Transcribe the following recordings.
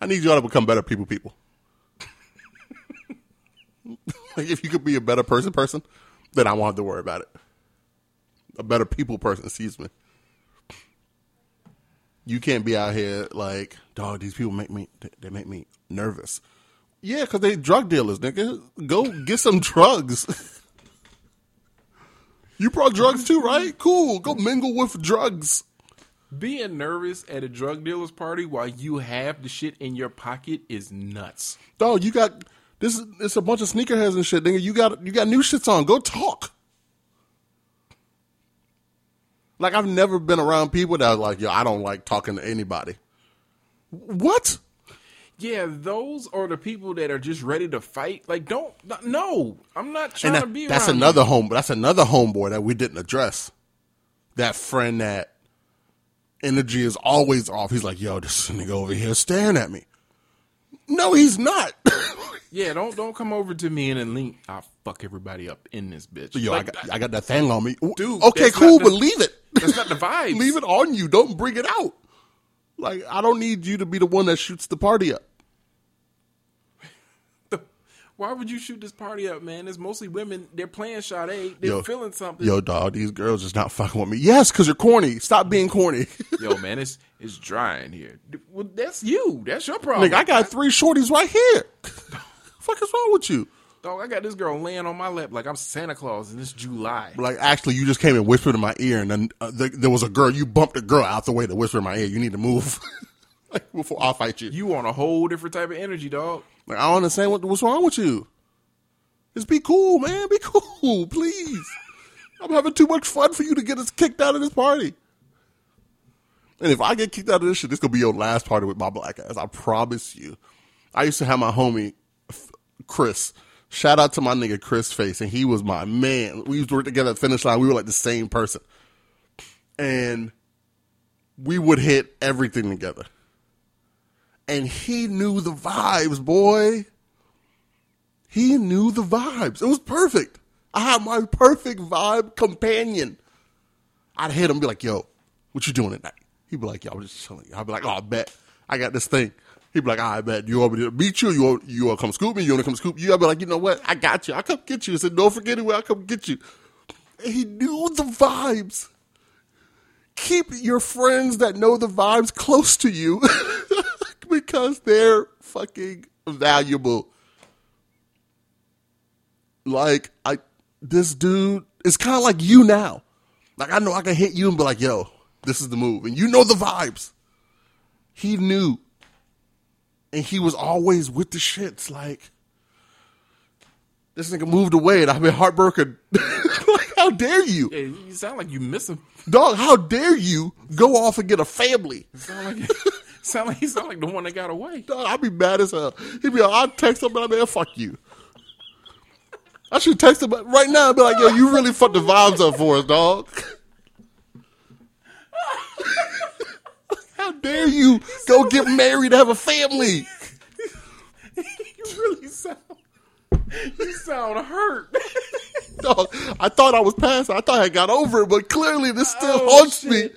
I need y'all to become better people, people. like if you could be a better person, person, then I won't have to worry about it. A better people person, excuse me. You can't be out here like, dog. These people make me, they make me nervous. Yeah, because they drug dealers, nigga. Go get some drugs. you brought drugs too, right? Cool. Go mingle with drugs. Being nervous at a drug dealer's party while you have the shit in your pocket is nuts. Dog, you got this. It's a bunch of sneakerheads and shit, nigga. You got you got new shits on. Go talk. Like I've never been around people that are like, yo, I don't like talking to anybody. What? Yeah, those are the people that are just ready to fight. Like, don't no, I'm not trying that, to be. That's another you. home. That's another homeboy that we didn't address. That friend that energy is always off. He's like, yo, this nigga over here staring at me. No, he's not. Yeah, don't don't come over to me and then link. I'll fuck everybody up in this bitch. yo, Like, I got, I got that thing on me. Dude, okay, cool, the- but leave it. that's not the vibes. leave it on you. Don't bring it out. Like I don't need you to be the one that shoots the party up. Why would you shoot this party up, man? It's mostly women. They're playing shot Sade. They're Yo, feeling something. Yo, dog, these girls just not fucking with me. Yes, because you're corny. Stop being corny. Yo, man, it's it's dry in here. Well, that's you. That's your problem. Nigga, I got three shorties right here. fuck is wrong with you? Dog, I got this girl laying on my lap like I'm Santa Claus and it's July. Like, actually, you just came and whispered in my ear, and then uh, th- there was a girl. You bumped a girl out the way to whisper in my ear. You need to move like, before I'll fight you. You want a whole different type of energy, dog. Like, I don't understand what, what's wrong with you. Just be cool, man. Be cool, please. I'm having too much fun for you to get us kicked out of this party. And if I get kicked out of this shit, this gonna be your last party with my black ass. I promise you. I used to have my homie Chris. Shout out to my nigga Chris Face, and he was my man. We used to work together at Finish Line. We were like the same person, and we would hit everything together. And he knew the vibes, boy. He knew the vibes. It was perfect. I had my perfect vibe companion. I'd hit him be like, yo, what you doing tonight? He'd be like, yo, I'm just chilling. I'd be like, oh, I bet. I got this thing. He'd be like, I bet. You want me to meet you? You want, you want to come scoop me? You want to come scoop you? I'd be like, you know what? I got you. I'll come get you. He said, don't forget it. I'll come get you. And he knew the vibes. Keep your friends that know the vibes close to you because they're fucking valuable like I this dude is kind of like you now. Like I know I can hit you and be like, "Yo, this is the move," and you know the vibes. He knew, and he was always with the shits. Like this nigga moved away, and I've been heartbroken. like, how dare you, you sound like you miss him. dog? How dare you go off and get a family? Sound like sound like he sound like the one that got away. Dog, I'd be mad as hell. He'd be like, I'd text him, but I'd be like, fuck you. I should text him right now and be like, yo, you really fucked the vibes up for us, dog. How dare you go get married, have a family? you really sound you sound hurt. Dog, I thought I was past. I thought I got over it, but clearly this still Oh, haunts me.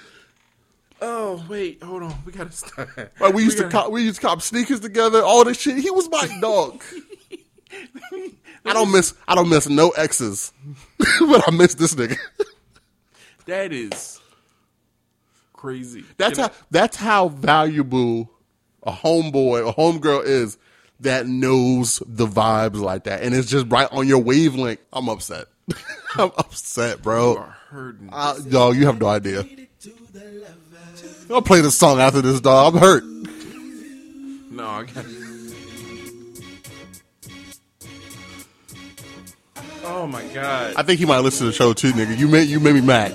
Shit. Oh wait, hold on. We gotta stop. Like we used to gotta- cop, we used to cop sneakers together, all this shit. He was my dog. I don't miss I don't miss no exes, but I miss this nigga. That is crazy. That's Can how that's how valuable a homeboy or homegirl is that knows the vibes like that, and it's just right on your wavelength. I'm upset. I'm upset, I- you bro. are hurting. Uh, dog, you have no idea. I'll play the song after this, dog. I'm hurt. no, I got. Oh my god. I think he might listen to the show too, nigga. You made you made me mad.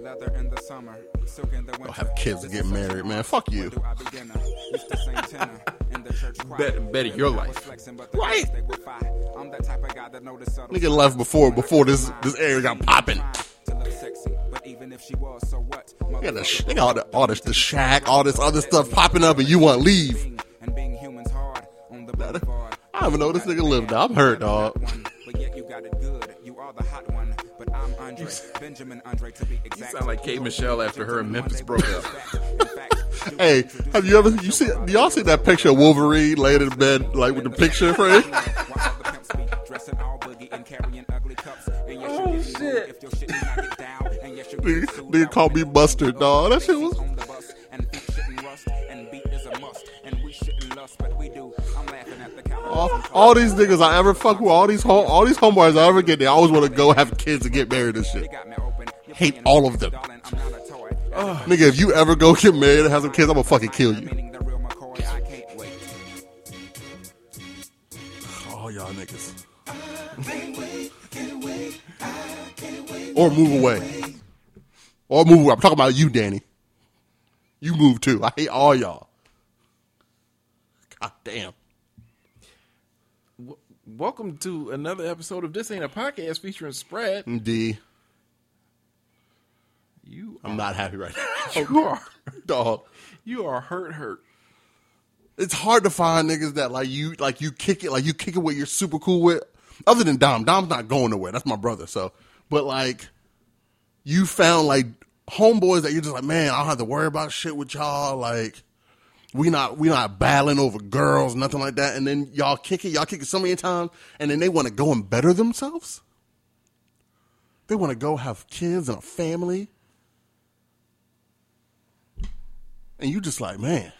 Leather in the summer, silk in the winter. Don't have kids and get married, man. Fuck you. Do I begin? Used to sing tenor in the church choir. Bet- better your life. flexing, but Right. girls, they were fine. I'm that type of guy that know the subtle Nigga left before before this this area got popping. to look sexy, but even if she was, so what? They got, sh- they got all, the, all this the shack, all this other stuff popping up, and you want to leave. And being humans hard on the boulevard. I don't even know this nigga lived. I'm hurt, dog. But yet you got it good. You are the hot one. But I'm Andre, Benjamin Andre to be exact. sound like K. Michelle after her and Memphis broke up. Hey, have you ever you see do y'all see that picture of Wolverine laying in bed like with the picture frame? Oh shit. Nigga, nigga called me Mustard, dog. That shit was all, all these niggas I ever fuck with, all these home, all these homeboys I ever get, they always want to go have kids and get married and shit. Hate all of them. Nigga, if you ever go get married and have some kids, I'm gonna fucking kill you. All y'all niggas. Or move away. Or move away. I'm talking about you, Danny. You move too. I hate all y'all. God damn. W- welcome to another episode of This Ain't a Podcast featuring Spread. Mm, D. You I'm not happy right now. you are Dog. you are hurt hurt. It's hard to find niggas that like you like you kick it like you kick it with you're super cool with. Other than Dom. Dom's not going nowhere. That's my brother. So but like you found like homeboys that you're just like, man, I don't have to worry about shit with y'all. Like we not we not battling over girls, nothing like that. And then y'all kick it, y'all kick it so many times, and then they want to go and better themselves. They want to go have kids and a family. And you just like, man,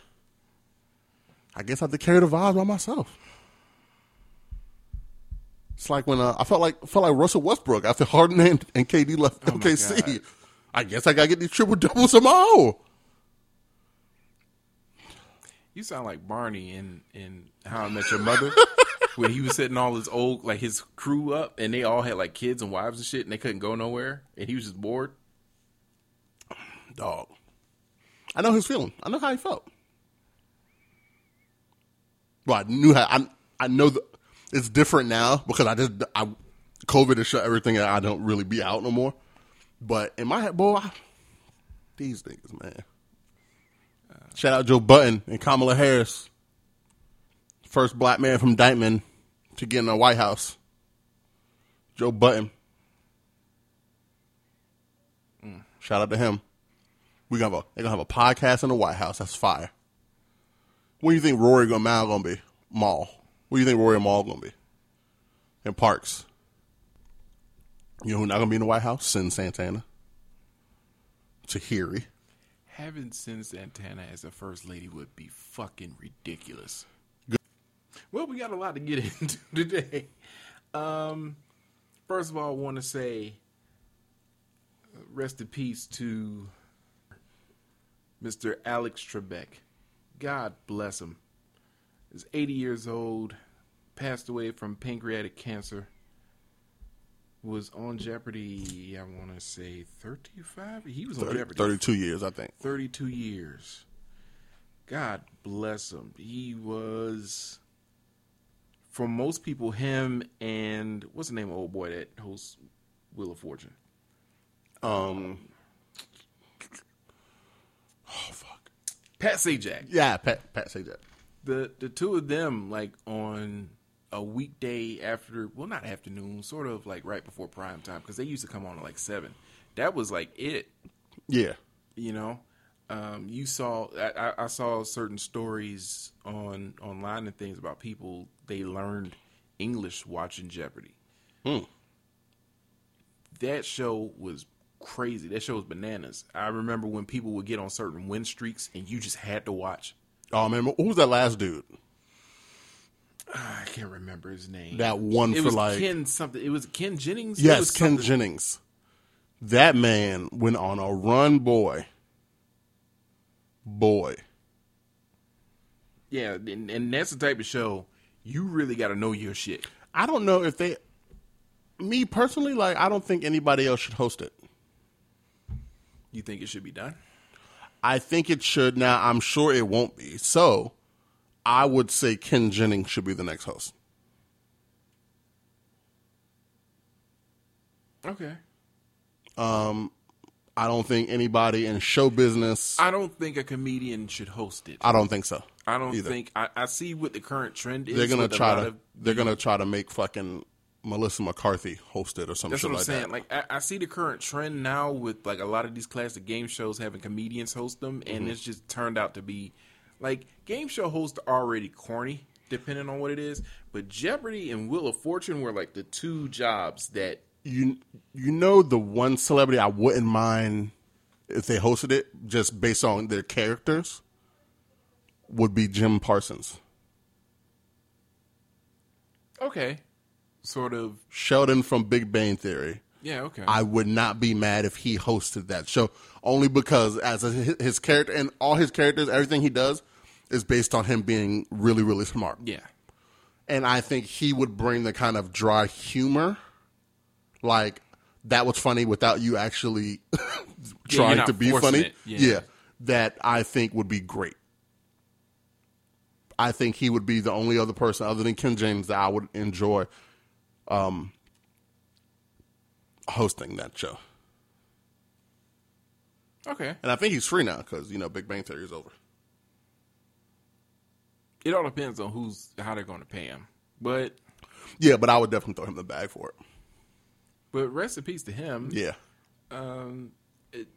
I guess I have to carry the vibes by myself. It's like when uh, I felt like felt like Russell Westbrook after Harden and, and KD left Oh OKC. I guess I gotta get these triple doubles my. You sound like Barney in in How I Met Your Mother, where he was setting all his old like his crew up, and they all had like kids and wives and shit, and they couldn't go nowhere, and he was just bored. Dog. I know his feeling. I know how he felt. Well, I knew how I I know that it's different now because I just I COVID has shut everything and I don't really be out no more. But in my head, boy, I, these niggas, man. Shout out Joe Budden and Kamala Harris. First black man from Dykeman to get in the White House. Joe Budden. Mm. Shout out to him. We gonna have a they gonna have a podcast in the White House. That's fire. What do you think Rory Mal gonna be? Mall. What do you think Rory and Mal gonna be? In Parks. You know who not gonna be in the White House? Cyn Santana. Tahiry. Having Cyn Santana as a first lady would be fucking ridiculous. Good. Well, we got a lot to get into today. Um, first of all, I want to say rest in peace to Mr. Alex Trebek. God bless him. He's 80 years old, passed away from pancreatic cancer. Was on Jeopardy, I want to say 35? He was on Jeopardy. 32 years, I think. 32 years. God bless him. He was, for most people, him and what's the name of old boy that hosts Wheel of Fortune? Um. Oh fuck. Pat Sajak. Yeah, Pat. Pat that. The the two of them like on a weekday after, well, not afternoon, sort of like right before prime time because they used to come on at like seven. That was like it. Yeah. you know um, you saw I, I- saw certain stories on online and things about people they learned english watching jeopardy Hmm. that show was crazy that show was bananas i remember when people would get on certain win streaks and you just had to watch Oh man, who was that last dude? i can't remember his name That one it for was like ken something it was ken jennings yes, Ken something- Jennings. That man went on a run, boy. Boy. yeah and, and that's the type of show you really got to know your shit I don't know if they. Me personally, like I don't think anybody else should host it. you think it should be done I think it should. Now I'm sure it won't be. So, I would say Ken Jennings should be the next host. okay Um, I don't think anybody in show business. I, don't think a comedian should host it. I don't think so. I don't either. think I, I see what the current trend is. they're gonna try to. of- they're gonna try to make fucking Melissa McCarthy hosted or some That's shit what I'm like saying. that. Like I, I see the current trend now with like a lot of these classic game shows having comedians host them, and Mm-hmm. it's just turned out to be like game show hosts are already corny, depending on what it is. But Jeopardy and Wheel of Fortune were like the two jobs that you you know the one celebrity I wouldn't mind if they hosted it just based on their characters would be Jim Parsons. okay, sort of Sheldon from Big Bang Theory. yeah okay. I would not be mad if he hosted that show only because as a, his character and all his characters everything he does is based on him being really really smart. yeah, and I think he would bring the kind of dry humor, like that was funny without you actually trying not to be funny. it. Yeah. that I think would be great. I think he would be the only other person other than Ken James that I would enjoy um, hosting that show. okay. And I think he's free now because you know Big Bang Theory is over. It all depends on who's how they're going to pay him, but Yeah, but I would definitely throw him the bag for it. but rest in peace to him. Yeah, um, it,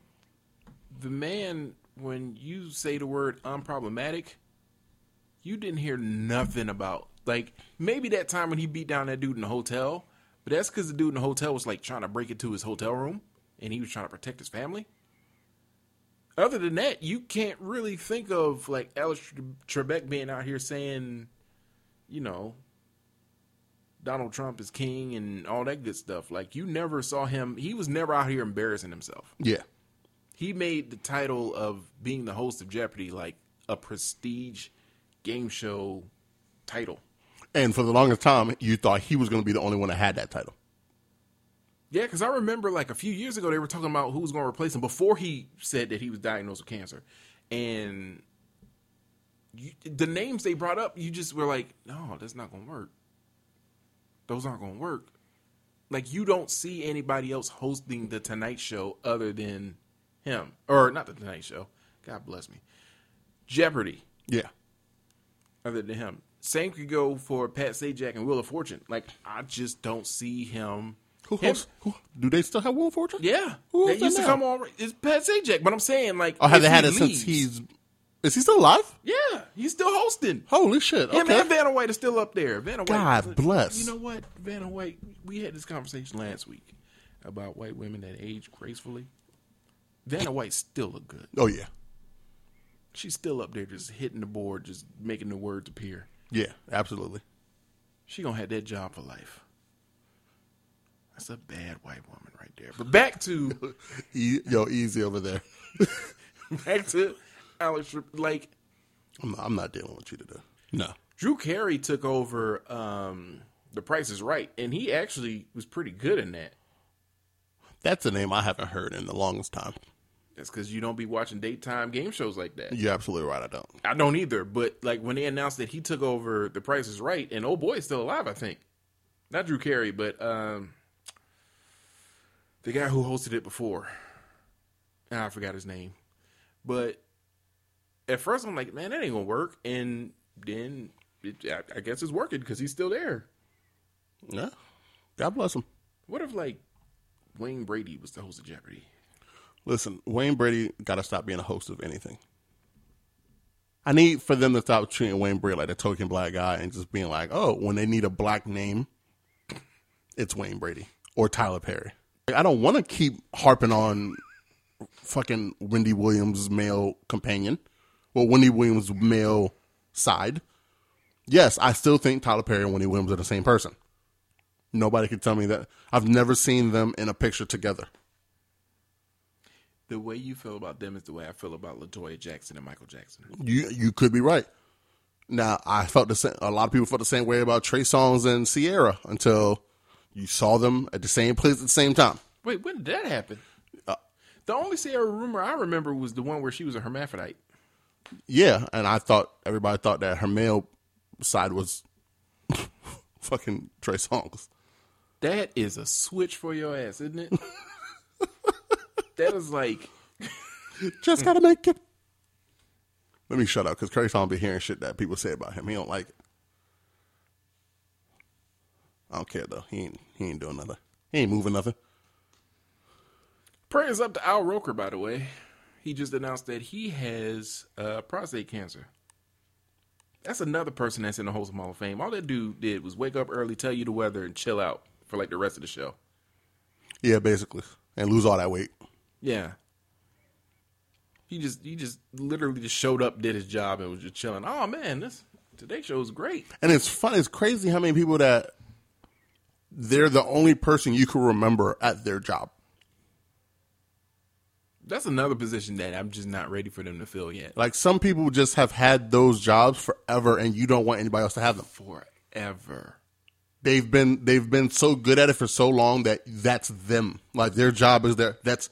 the man, when you say the word unproblematic, you didn't hear nothing about. Like maybe that time when he beat down that dude in the hotel, but that's because the dude in the hotel was like trying to break into his hotel room, and he was trying to protect his family. Other than that, you can't really think of like Alex Trebek being out here saying, you know, Donald Trump is king and all that good stuff. Like you never saw him. He was never out here embarrassing himself. yeah, He made the title of being the host of Jeopardy like a prestige game show title. And for the longest time, you thought he was going to be the only one that had that title. Yeah, because I remember like a few years ago they were talking about who was going to replace him before he said that he was diagnosed with cancer, and you, the names they brought up, you just were like, no, that's not going to work. Those aren't going to work. Like you don't see anybody else hosting the Tonight Show other than him, or not the Tonight Show. God bless me. Jeopardy, Yeah, other than him. Same could go for Pat Sajak and Wheel of Fortune. Like I just don't see him. who him- hosts? Who, do they still have Wheel of Fortune? Yeah, Who is used to now? come on. It's Pat Sajak, but I'm saying like, Oh, have they had it since he's? Is he still alive? Yeah, he's still hosting. Holy shit! Him Okay. and Vanna White is still up there. Vanna White. God bless. You know what, Vanna White? We had this conversation last week about white women that age gracefully. Vanna White still look good. Oh yeah, She's still up there, just hitting the board, just making the words appear. Yeah, absolutely. She gonna have that job for life. That's a bad white woman right there. But back to yo, easy over there. back to Alex. Like I'm not, I'm not dealing with you today. No. Drew Carey took over um, The Price is Right, and he actually was pretty good in that. That's a name I haven't heard in the longest time. That's because you don't be watching daytime game shows like that. You're absolutely right. I don't. I don't either. But like when they announced that he took over The Price is Right, and oh boy, is still alive. I think not Drew Carey, but um, the guy who hosted it before. Ah, I forgot his name. But at first, I'm like, man, that ain't gonna work. And then it, I, I guess it's working because he's still there. Yeah. God bless him. What if like Wayne Brady was the host of Jeopardy? Listen, Wayne Brady got to stop being a host of anything. I need for them to stop treating Wayne Brady like a token black guy and just being like, oh, when they need a black name, it's Wayne Brady or Tyler Perry. Like, I don't want to keep harping on fucking Wendy Williams' male companion or Wendy Williams' male side. Yes, I still think Tyler Perry and Wendy Williams are the same person. Nobody can tell me that. I've never seen them in a picture together. The way you feel about them is the way I feel about Latoya Jackson and Michael Jackson. You you could be right. Now I felt the same. A lot of people felt the same way about Trey Songz and Ciara until you saw them at the same place at the same time. Wait, when did that happen? Uh, the only Ciara rumor I remember was the one where she was a hermaphrodite. Yeah, and I thought everybody thought that her male side was fucking Trey Songz. That is a switch for your ass, isn't it? that is like Just gotta make it. Let me shut up because Trey Songz be hearing shit that people say about him. He don't like it. I don't care though. He ain't he ain't doing nothing. He ain't moving nothing. Prayers up to Al Roker, by the way. He just announced that he has uh, prostate cancer. That's another person that's in the Wholesome Hall of Fame. All that dude did was wake up early, tell you the weather, and chill out for like the rest of the show. Yeah, basically, and lose all that weight. Yeah. He just he just literally just showed up, did his job, and was just chilling. Oh man, this today's show is great. And it's fun. It's crazy how many people that they're the only person you can remember at their job. That's another position that I'm just not ready for them to fill yet. Like some people just have had those jobs forever, and you don't want anybody else to have them. Forever. They've been they've been so good at it for so long that that's them. Like their job is their that's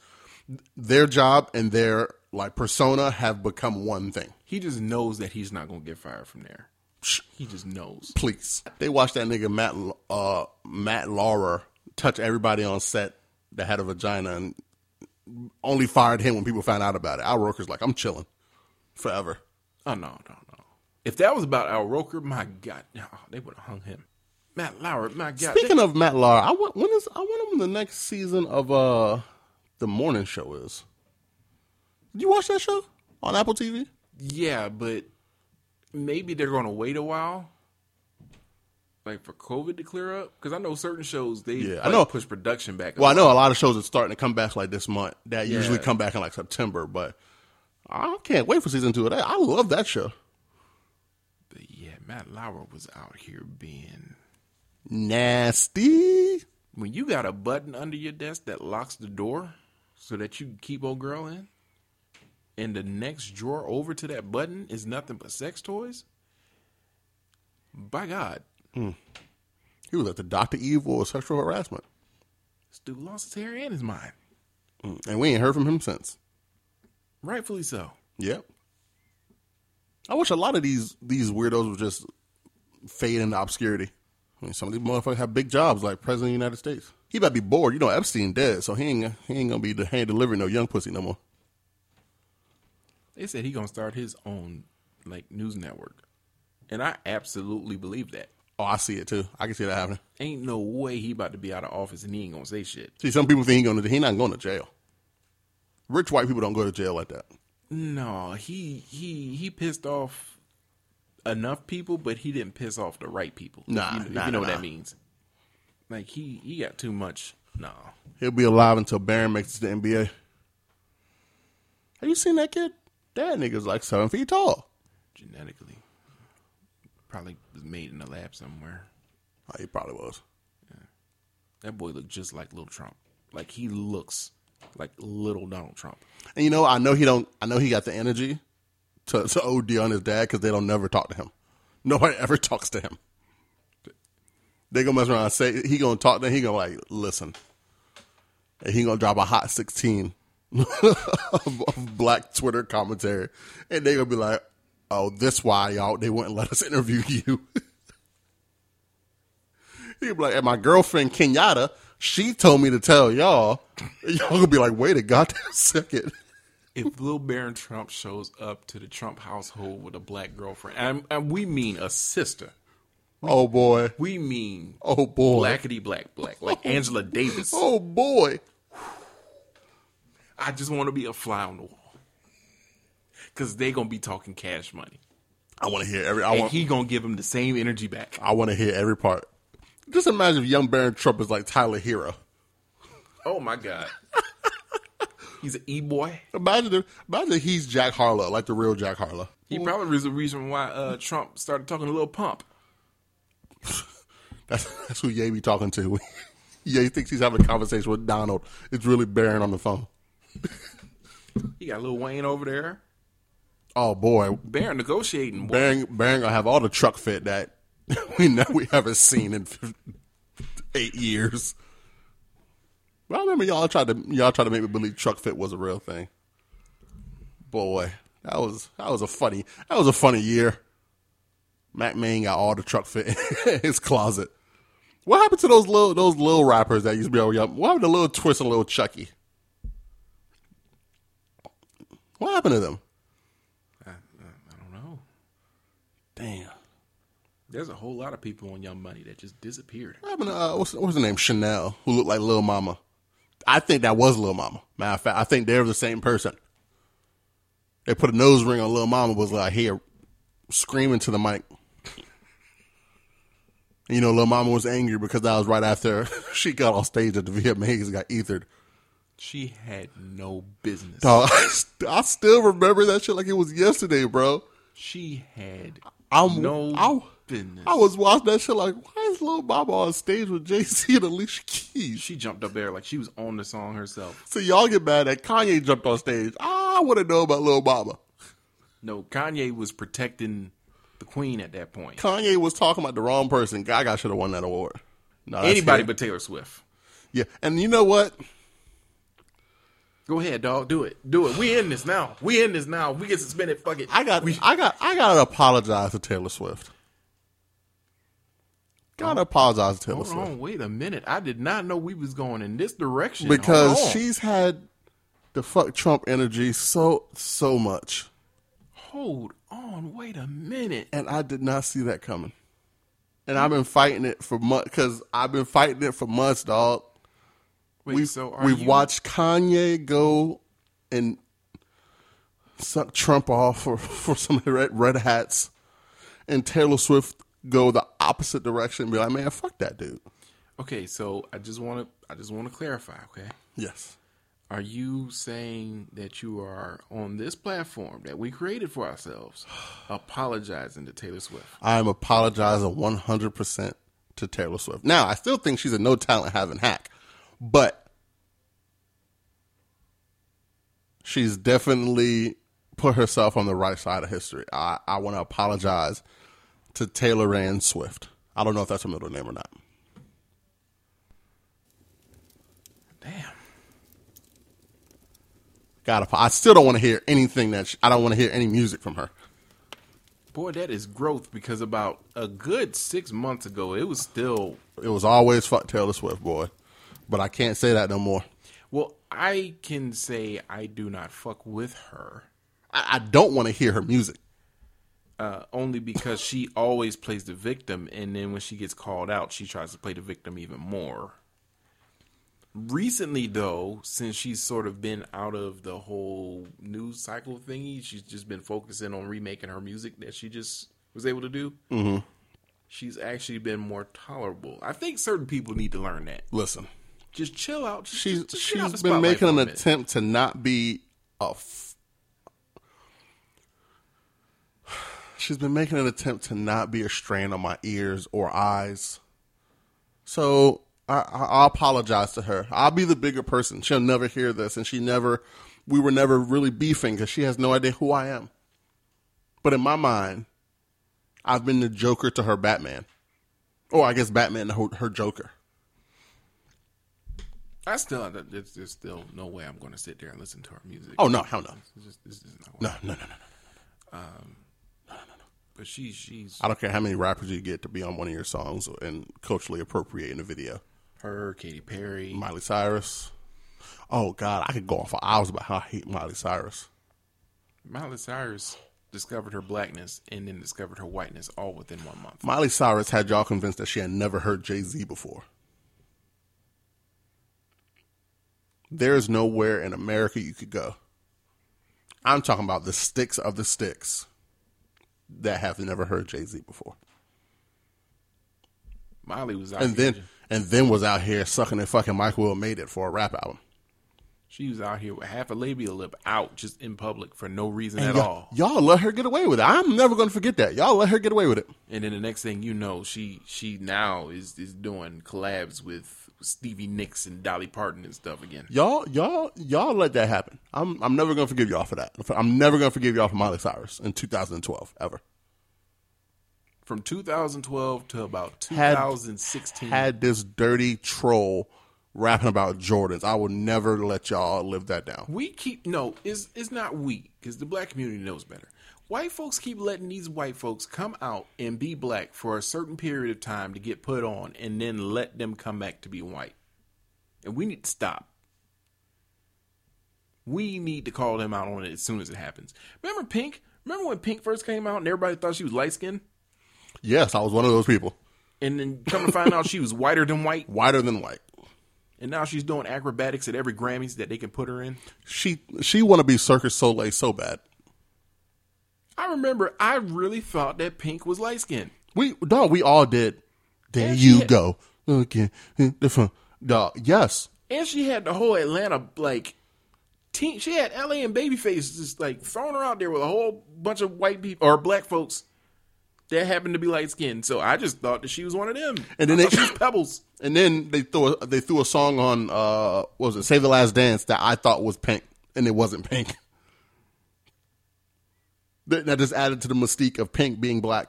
their job and their like persona have become one thing. He just knows that he's not gonna get fired from there. He just knows. Please, they watched that nigga Matt uh, Matt Lauer touch everybody on set that had a vagina and only fired him when people found out about it. Al Roker's like, I'm chilling forever. Oh no, no, no. If that was about Al Roker, my God, no, they would have hung him. Matt Lauer, my God. Speaking they- of Matt Lauer, I want when is I want him in the next season of uh the morning show is. Did you watch that show on Apple TV? yeah, but maybe they're gonna wait a while, like for COVID to clear up. Because I know certain shows they Yeah, I like, know. push production back. Well, I know a lot of shows are starting to come back like this month. That usually come back in like September, but I can't wait for season two of that. I love that show. But yeah, Matt Lauer was out here being. Nasty. When you got a button under your desk that locks the door so that you keep old girl in, and the next drawer over to that button is nothing but sex toys. By God, hmm. He was at the Doctor Evil of sexual harassment, this dude lost his hair and his mind. Hmm. and we ain't heard from him since. Rightfully so. Yep. I wish a lot of these these weirdos would just fade into obscurity. I mean, some of these motherfuckers have big jobs, like President of the United States. He about to be bored. You know, Epstein dead, so he ain't he ain't gonna be the hand delivering no young pussy no more. They said he gonna start his own like news network, and I absolutely believe that. Oh, I see it too. I can see that happening. Ain't no way he about to be out of office and he ain't gonna say shit. See, some people think he gonna he not going to jail. Rich white people don't go to jail like that. No, he he he pissed off enough people, but he didn't piss off the right people. Nah, you, nah, you know nah, what that means. Like he he got too much. No, He'll be alive until Barron makes it to the NBA. Have you seen that kid? That nigga's like seven feet tall. genetically, probably was made in a lab somewhere. Oh, he probably was. That boy looked just like little Trump. Like he looks like little Donald Trump. And you know, I know he don't. I know he got the energy to, to OD on his dad because they don't never talk to him. Nobody ever talks to him. They gonna mess around and say he gonna talk Then. He gonna like listen, and he gonna drop a hot sixteen of, black Twitter commentary, and they gonna be like, "Oh, this why y'all they wouldn't let us interview you." He'd be like, "And my girlfriend Kenyatta, she told me to tell y'all." Y'all gonna be like, "Wait a goddamn second. If Lil Barron Trump shows up to the Trump household with a black girlfriend, and, and we mean a sister, Oh boy. we mean Oh boy. blackety black black, like Angela Davis. Oh boy. I just want to be a fly on the wall because they gonna be talking cash money, I want to hear every. I and want. he gonna give him the same energy back. I want to hear every part. Just imagine if young Barron Trump is like Tyler Herro. Oh my god, he's an e boy. Imagine if, imagine if he's Jack Harlow, like the real Jack Harlow. He probably was the reason why uh, Trump started talking a little Pump. That's that's who Ye be talking to. Ye thinks he's having a conversation with Donald. It's really Barron on the phone. He got Lil Wayne over there. Oh boy, Barron negotiating. Boy. Barron Barron gonna have all the Trukfit that we know we haven't seen in eight years. Well, I remember y'all tried to y'all tried to make me believe Trukfit was a real thing. Boy, that was that was a funny that was a funny year. Mack Maine got all the Trukfit in his closet. What happened to those little those little rappers that used to be over young? What happened to little Twist and little Chuckee? What happened to them? I, I don't know. Damn. There's a whole lot of people on Young Money that just disappeared. What happened to, uh, what's, what's her name? Shanell, who looked like Little Mama. I think that was Little Mama. Matter of fact, I think they're the same person. They put a nose ring on Little Mama, was like here screaming to the mic. You know, Lil Mama was angry because that was right after she got off stage at the VMAs and got ethered. She had no business. Dog, I, st- I still remember that shit like it was yesterday, bro. She had I'm, no I, business. I was watching that shit like, why is Lil Mama on stage with Jay Z and Alicia Keys? she jumped up there like she was on the song herself. So y'all get mad that Kanye jumped on stage. I want to know about Lil Mama. No, Kanye was protecting the queen at that point. Kanye was talking about the wrong person. Gaga should have won that award. No, Anybody but Taylor Swift. yeah. And you know what? Go ahead, dog. Do it. Do it. We in this now. We in this now. We get suspended. Fuck it. I got, We, I got, I gotta apologize to Taylor Swift. Gotta apologize to Taylor hold Swift on. Wait a minute. I did not know we was going in this direction. because she's had the fuck Trump energy so so much, Hold on. Wait a minute. and I did not see that coming. And I've been fighting it for months because I've been fighting it for months, dog. Wait. we've so are we've you, watched Kanye go and suck Trump off for, for some red, red hats, and Taylor Swift go the opposite direction and be like, man, fuck that dude. Okay. So I just want to. I just want to clarify. Okay. Yes. Are you saying that you are on this platform that we created for ourselves, apologizing to Taylor Swift? I'm apologizing 100% to Taylor Swift. Now, I still think she's a no talent having hack, but she's definitely put herself on the right side of history. I, I want to apologize to Taylor Ann Swift. I don't know if that's her middle name or not. Damn. Gotta, I still don't want to hear anything that she, I don't want to hear any music from her. Boy, that is growth because about a good six months ago, it was still. It was always fuck Taylor Swift, boy. But I can't say that no more. Well, I can say I do not fuck with her I, I don't want to hear her music. uh, only because she always plays the victim, and then when she gets called out, she tries to play the victim even more. Recently, though, since she's sort of been out of the whole news cycle thingy, she's just been focusing on remaking her music that she just was able to do. Mm-hmm. She's actually been more tolerable. I think certain people need to learn that. Listen, Just chill out. Just, she's just- out been making an attempt to not be a. F- she's been making an attempt to not be a strain on my ears or eyes. So I, I, I apologize to her. I'll be the bigger person. She'll never hear this, and she never. We were never really beefing because she has no idea who I am. But in my mind, I've been the Joker to her Batman, or I guess Batman to her, her Joker. I still, there's, there's still no way I'm going to sit there and listen to her music. Oh no, hell no, It's just, it's just not gonna um, no, no, no, no. But she's she's I don't care how many rappers you get to be on one of your songs and culturally appropriate in a video. Her, Katy Perry. Miley Cyrus. Oh God, I could go on for hours about how I hate Miley Cyrus. Miley Cyrus discovered her blackness and then discovered her whiteness all within one month. Miley Cyrus had y'all convinced that she had never heard Jay Z before. There is nowhere in America you could go. I'm talking about the sticks of the sticks that have never heard Jay Z before. Miley was out And then and then was out here sucking that fucking Mike Will made it for a rap album. she was out here with half a labial lip out just in public for no reason at And y'all, all. y'all let her get away with it. I'm never going to forget that. Y'all let her get away with it. And then the next thing you know, she she now is is doing collabs with Stevie Nicks and Dolly Parton and stuff again. Y'all, y'all, y'all let that happen. I'm, I'm never going to forgive y'all for that. I'm never going to forgive y'all for Miley Cyrus in 2012 ever. From 2012 to about Had- 2016. Had this dirty troll rapping about Jordans, I would never let y'all live that down. We keep no, it's it's not we because the black community knows better. White folks keep letting these white folks come out and be black for a certain period of time to get put on, and then let them come back to be white. And we need to stop. We need to call them out on it as soon as it happens. Remember Pink? Remember when Pink first came out and everybody thought she was light skinned? Yes, I was one of those people. And then come to find out she was whiter than white, Whiter than white. and now she's doing acrobatics at every Grammys that they can put her in. She she want to be Circus Soleil so bad. I remember I really thought that Pink was light skinned. We dog, we all did. There And you go. Okay, different dog. Yes, And she had the whole Atlanta like team. She had LA and Babyface just like throwing her out there with a whole bunch of white people or black folks that happened to be light skinned. So I just thought that she was one of them. And then they- she Pebbles. and then they threw a, they threw a song on uh what was it Save the Last Dance that I thought was pink and it wasn't pink. That that just added to the mystique of pink being black.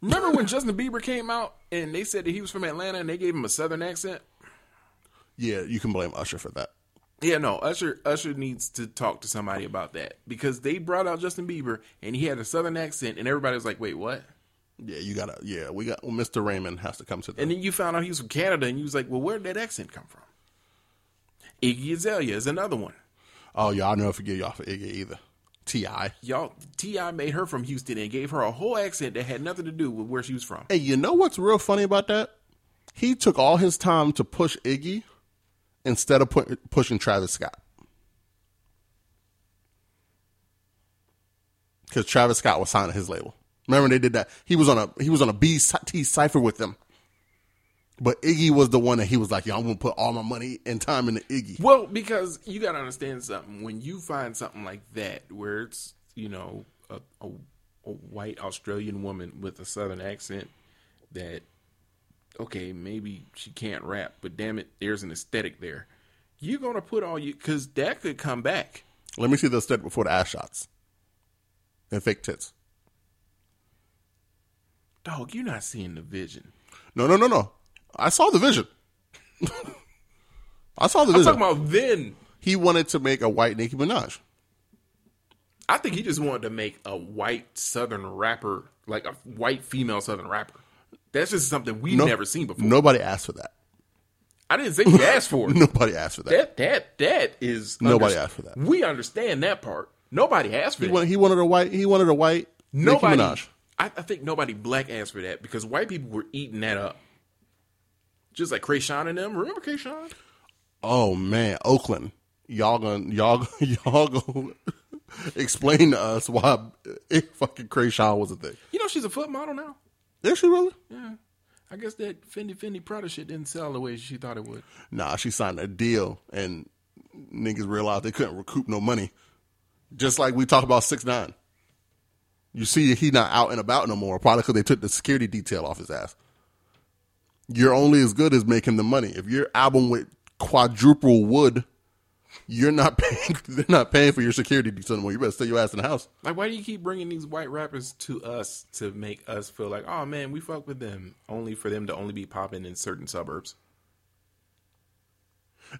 Remember when Justin Bieber came out and they said that he was from Atlanta and they gave him a southern accent? Yeah, you can blame Usher for that. Yeah, no, Usher Usher needs to talk to somebody about that because they brought out Justin Bieber and he had a southern accent and everybody was like, "Wait, what?" Yeah, you gotta. Yeah, we got well, Mr. Raymond has to come to the. And then you found out he was from Canada and you was like, "Well, where did that accent come from?" Iggy Azalea is another one. oh yeah, I'll never forget y'all for Iggy either. Ti. Y'all, T.I. made her from Houston and gave her a whole accent that had nothing to do with where she was from. Hey, you know what's real funny about that? He took all his time to push Iggy instead of pu- pushing Travis Scott. Because Travis Scott was signing his label. Remember they did that? He was on a he was on a B T cipher with them. But Iggy was the one that he was like, "Yo, I'm gonna put all my money and time into Iggy." Well, because you got to understand something. When you find something like that, where it's you know a, a, a white Australian woman with a southern accent, that okay, maybe she can't rap, but damn it, there's an aesthetic there. You're gonna put all you because that could come back. Let me see the step before the ass shots and fake tits. Dog, you're not seeing the vision. No, no, no, no. I saw the vision. I saw the vision. I'm talking about then. he wanted to make a white Nicki Minaj. I think he just wanted to make a white Southern rapper, like a white female Southern rapper. That's just something we've No- never seen before. Nobody asked for that. I didn't say he asked for it. Nobody asked for that. That that that is Nobody underst- asked for that. We understand that part. Nobody asked for He that. wanted, he wanted a white. He wanted a white nobody. Nicki Minaj. I, I think nobody black asked for that because white people were eating that up. Just like Kreayshawn and them. Remember Kreayshawn? Oh man, Oakland. Y'all gonna y'all y'all gonna explain to us why it fucking Kreayshawn was a thing. You know she's a foot model now. Is she really? Yeah. I guess that Fendi Fendi Prada shit didn't sell the way she thought it would. Nah, she signed a deal and niggas realized they couldn't recoup no money. Just like we talk about six nine. You see, he not out and about no more. Probably because they took the security detail off his ass. You're only as good as making the money. If your album with quadruple wood, you're not paying. They're not paying for your security detail anymore. You better stay your ass in the house. Like, why do you keep bringing these white rappers to us to make us feel like, oh man, we fuck with them, only for them to only be popping in certain suburbs?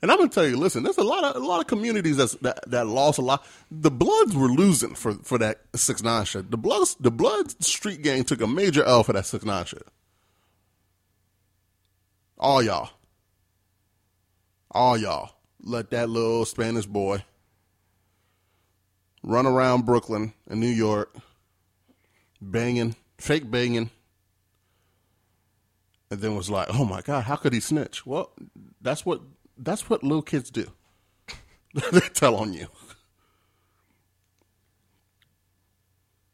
And I'm gonna tell you, listen, there's a lot of a lot of communities that's, that that lost a lot. The Bloods were losing for for that six nine shit. The Bloods, the Bloods street gang took a major L for that six nine shit. All y'all, all y'all, let that little Spanish boy run around Brooklyn and New York, banging, fake banging, and then was like, "Oh my god, how could he snitch?" Well, that's what that's what little kids do. they tell on you.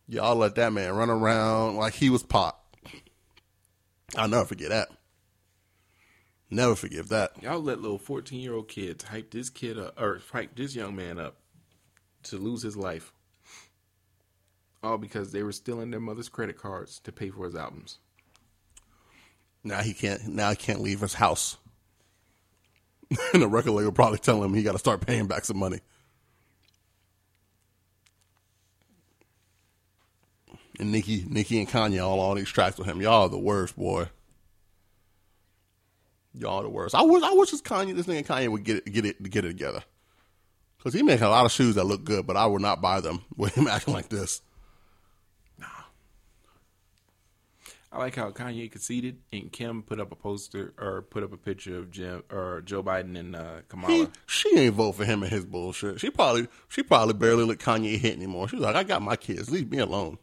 Y'all let that man run around like he was pot. I'll never forget that. Never forgive that. Y'all let little fourteen year old kids hype this kid up or hype this young man up to lose his life. All because they were stealing their mother's credit cards to pay for his albums. Now he can't. Now he can't leave his house. and the record label probably telling him he got to start paying back some money. And Nicki, Nicki and Kanye all on these tracks with him. Y'all are the worst, boy. Y'all the worst. I wish, I wish this Kanye, this nigga Kanye would get it, get it, get it together. Cause he make a lot of shoes that look good, but I would not buy them with him acting like this. I like how Kanye conceded and Kim put up a poster or put up a picture of Jim or Joe Biden and uh, Kamala. He, she ain't vote for him and his bullshit. She probably she probably barely let Kanye hit anymore. She was like, I got my kids. Leave me alone.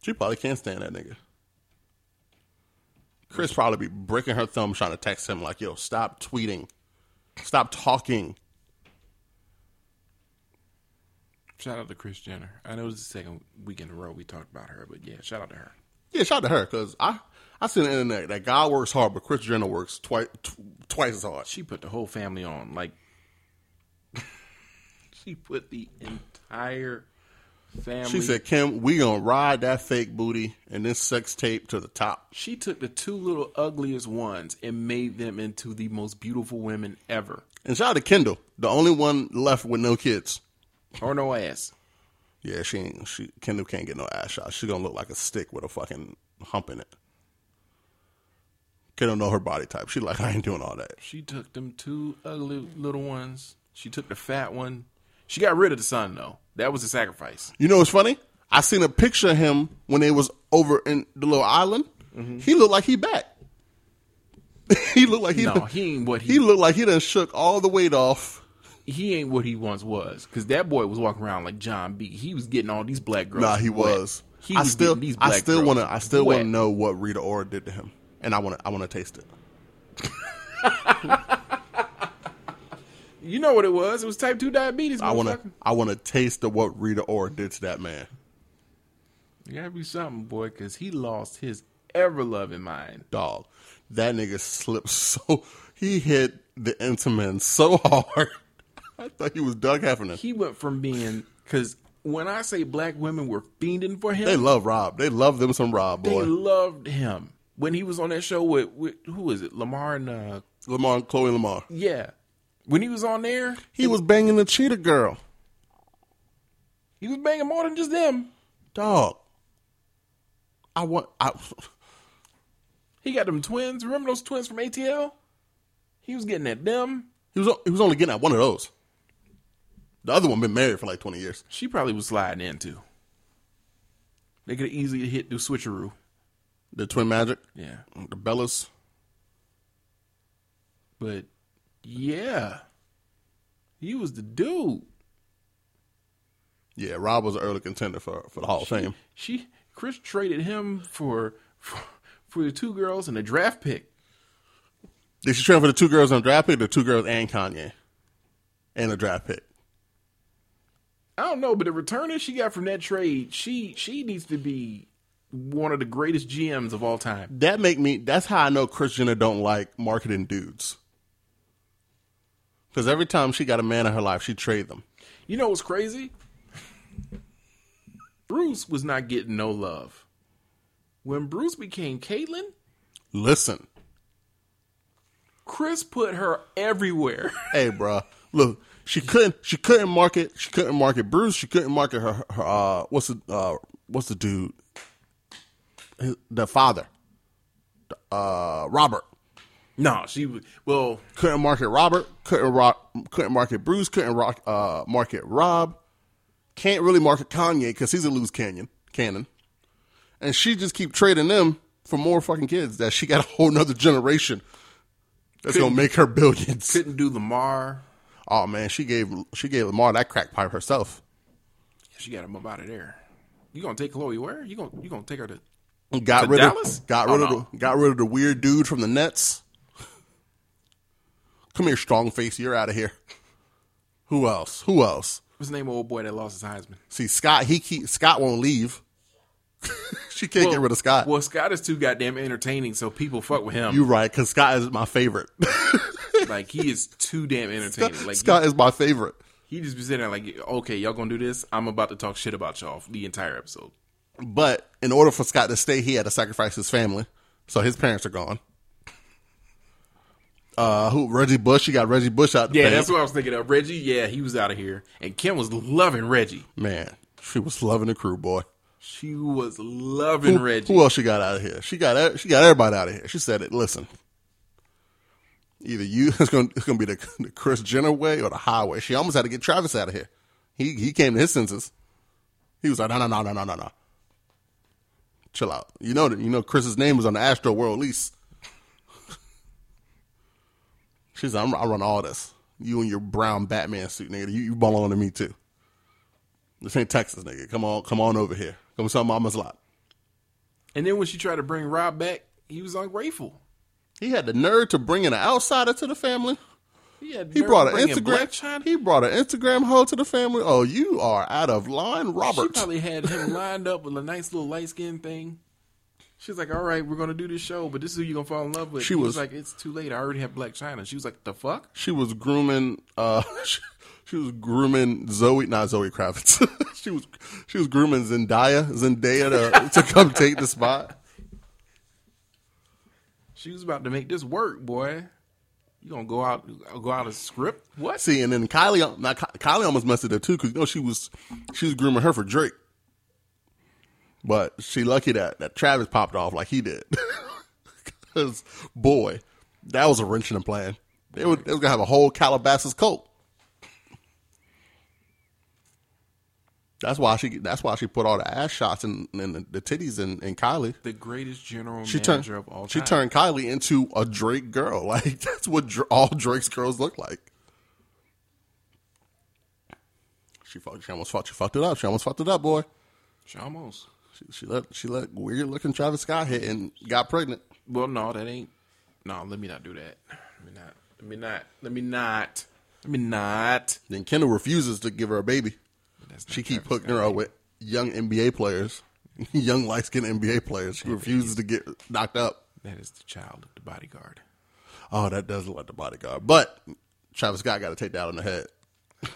She probably can't stand that nigga. Kris probably be breaking her thumb trying to text him like, "Yo, stop tweeting, stop talking." Shout out to Kris Jenner. I know it's the second week in a row we talked about her, but yeah, shout out to her. Yeah, shout out to her because I I see on the internet that God works hard, but Kris Jenner works twice tw- twice as hard. She put the whole family on. Like, she put the entire family. She said, "Kim, we gonna ride that fake booty and this sex tape to the top." she took the two little ugliest ones and made them into the most beautiful women ever. And shout out to Kendall, the only one left with no kids. Or no ass. Yeah, she ain't. She Kendall can't get no ass shot. She gonna look like a stick with a fucking hump in it. Kendall know her body type. She like I ain't doing all that. She took them two ugly little ones. She took the fat one. She got rid of the son though. That was a sacrifice. You know what's funny? I seen a picture of him when they was over in the little island. Mm-hmm. He looked like he back. he looked like he. No, done- he ain't what he he looked like he done shook all the weight off. He ain't what he once was. Because that boy was walking around like Jon B. He was getting all these black girls. Nah, he wet. was. He I was still, getting these I still want to, I still want to know what Rita Ora did to him, and I want to, I want to taste it. You know what it was? It was type two diabetes. I want to, I want to taste of what Rita Ora did to that man. You gotta be something, boy, because he lost his ever loving mind. Dog, that nigga slipped so he hit the Intamin so hard. I thought he was Doug Heffernan. He went from being because when I say black women were fiending for him, They love Rob. They love them some Rob boy. they loved him when he was on that show with, with who was it? Lamar and uh, Lamar, Khloé Lamar. yeah. When he was on there, He was banging the cheetah girl. he was banging more than just them. Dog. I want. I. He got them twins. Remember those twins from ATL? He was getting at them. He was. He was only getting at one of those. The other one been married for like twenty years. She probably was sliding into. They could have easily hit the switcheroo. The twin magic. Yeah. Mm, the Bellas. But yeah, he was the dude. Yeah, Rob was an early contender for for the Hall of Fame. She Kris traded him for for, for the two girls and a draft pick. Did she trade for the two girls on draft pick? The two girls and Kanye, and a draft pick. I don't know, but the returner she got from that trade, she she needs to be one of the greatest GMs of all time. That make me. That's how I know Kris Jenner don't like marketing dudes. Because every time she got a man in her life, she trade them. You know what's crazy? Bruce was not getting no love. When Bruce became Caitlyn, Listen, Kris put her everywhere. hey, bro, look, she couldn't. She couldn't market. She couldn't market Bruce. She couldn't market her. her uh, what's the uh, what's the dude? His- The father, uh, Robert. no, she well. Couldn't market Robert. Couldn't rock. Couldn't market Bruce. Couldn't rock. Uh, market Rob. Can't really market Kanye because he's a loose canyon cannon. And she just keep trading them for more fucking kids. That she got a whole nother generation that's gonna make her billions. Couldn't do Lamar. Oh man, she gave she gave Lamar that crack pipe herself. She got him up out of there. You gonna take Khloé where? You gonna you gonna take her to? Got To rid Dallas? of got Oh, rid of the, got rid of the weird dude from the Nets. Come here, strong face. You're out of here. Who else? Who else? What's the name of old boy that lost his Heisman? See Scott. He keep, Scott won't leave. she can't get rid of Scott. Well, Scott is too goddamn entertaining, so people fuck with him. you right, because Scott is my favorite. like he is too damn entertaining. Like Scott is my favorite. he, he just be sitting there like, okay, y'all gonna do this? I'm about to talk shit about y'all the entire episode. But in order for Scott to stay, he had to sacrifice his family. So his parents are gone. Uh, who Reggie Bush? You got Reggie Bush out. Yeah, band. that's what I was thinking of. Reggie, yeah, he was out of here, and Kim was loving Reggie. man. She was loving the crew, boy. She was loving Who, Reggie. who else she got out of here? She got she got everybody out of here. She said it. Listen, either you it's gonna it's gonna be the, the Kris Jenner way or the highway. She almost had to get Travis out of here. He he came to his senses. He was like, no no no no no no no. Chill out. You know that you know Kris's name was on the Astroworld lease. She's like, I'm, I run all this. You and your brown Batman suit, nigga. You, you belong to me too. This ain't Texas, nigga. Come on, come on over here. Come to mama's lot. And then when she tried to bring Rob back, he was ungrateful. He had the nerve to bring in an outsider to the family. He, He brought an Instagram. He brought an Instagram hoe to the family. Oh, you are out of line, Robert. She probably had him lined up with a nice little light skin thing. She was like, "All right, we're gonna do this show, but this is who you're gonna fall in love with." She He was- like, "It's too late. I already have Blac Chyna." She was like, "The fuck." she was grooming. Uh, she, she was grooming Zoe, not Zoe Kravitz. she was she was grooming Zendaya, Zendaya to, to come take the spot. She was about to make this work, boy. You gonna go out, go out of script? What? See, and then Kylie, not Kylie almost messed it up too because you know she was she was grooming her for Drake, but she lucky that that Travis popped off like he did. Because boy, that was a wrench in the plan. They, were, they was gonna have a whole Calabasas cult. That's why she. That's why she put all the ass shots and, and the, the titties in, in Kylie. the greatest general She manager turned. of all She turned Kylie into a Drake girl. Like that's what Dr- all Drake's girls look like. She fucked. She almost fucked. She fucked it up. She almost fucked it up, boy. She almost. She, she let she let weird looking Travis Scott hit and got pregnant. Well, no, that ain't. No, let me not do that. Let me not. Let me not. Let me not. Let me not. Then Kendall refuses to give her a baby. That's She keep hooking her up with young NBA players, young light skinned NBA players. She refuses to get knocked up. That is the child of the bodyguard. Oh, that does look like the bodyguard. But Travis Scott got to take that on the head.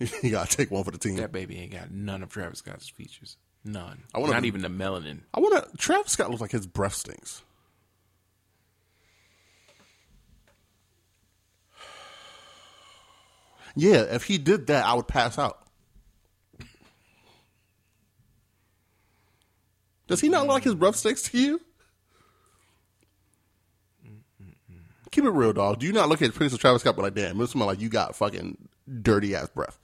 he got to take one for the team. That baby ain't got none of Travis Scott's features. None. I wanna- Not even the melanin. I want to. Travis Scott looks like his breath stinks. Yeah, if he did that, I would pass out. Does he not like his breath stinks to you? Keep it real, dog. Do you not look at Prince of Travis Scott, but like, damn, it smell like you got fucking dirty ass breath?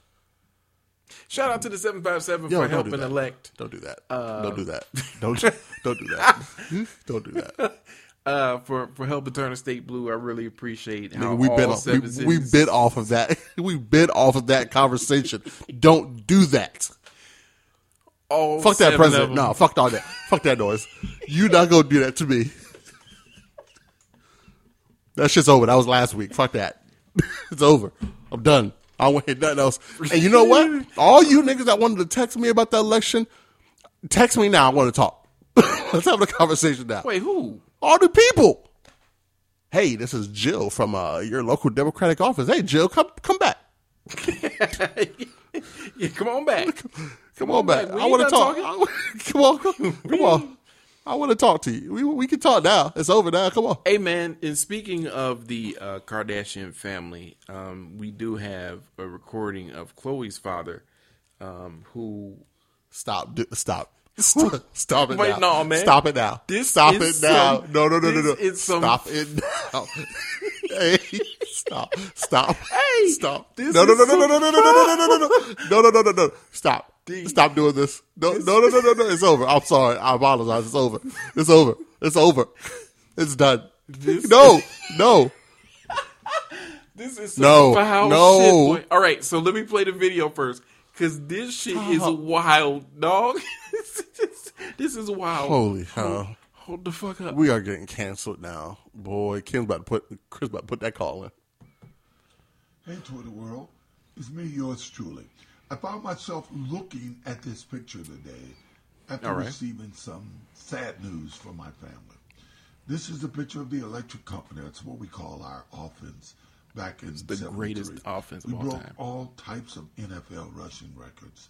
Shout out to the seven five seven for do helping that. elect. Don't do that. don't do that. Don't don't do that. don't do that. Uh, for for helping turn the state blue. I really appreciate how we all bit off, we, we bit off of that. We bit off of that conversation. Don't do that. All Fuck that president. No, fuck all that. Fuck that noise. You not gonna do that to me. That shit's over. That was last week. Fuck that. it's over. I'm done. I don't want to hear nothing else. And you know what? All you niggas that wanted to text me about the election, text me now. I want to talk. Let's have a conversation now. Wait, who? All the people. Hey, this is Jill from uh, your local Democratic office. Hey, Jill, come come back. Yeah, come on back. Come on back. We I want to talk. Come on, come, on. I want to talk to you. We we can talk now. It's over now. Come on. Hey man, and speaking of the uh, Kardashian family, um, we do have a recording of Khloé's father, um, who Stop. Do, stop. Stop, stop it Wait, now. no, man. Stop it now. This stop it now. some- no, no, no, no, no. some- Stop it now. hey, stop. Stop. Hey, stop. this no, no, no, no, no, no, no, no, no, no, no, no, no, no, no, no, no, no. Stop. Stop doing this. No, no, no, no, no, no. It's over. I'm sorry. I apologize. It's over. It's over. It's over. It's done. no, no. this is No, foul no. shit. Boy. All right, so let me play the video first because this shit is wild, dog. this is wild. Holy hell. Hold the fuck up. We are getting canceled now. Boy, Kim's about to put Kris about to put that call in. Hey, Twitter world. It's me, yours truly. I found myself looking at this picture today after right. receiving some sad news from my family. This is a picture of the electric company. That's what we call our offense back in the greatest offense of we all broke time. all types of NFL rushing records.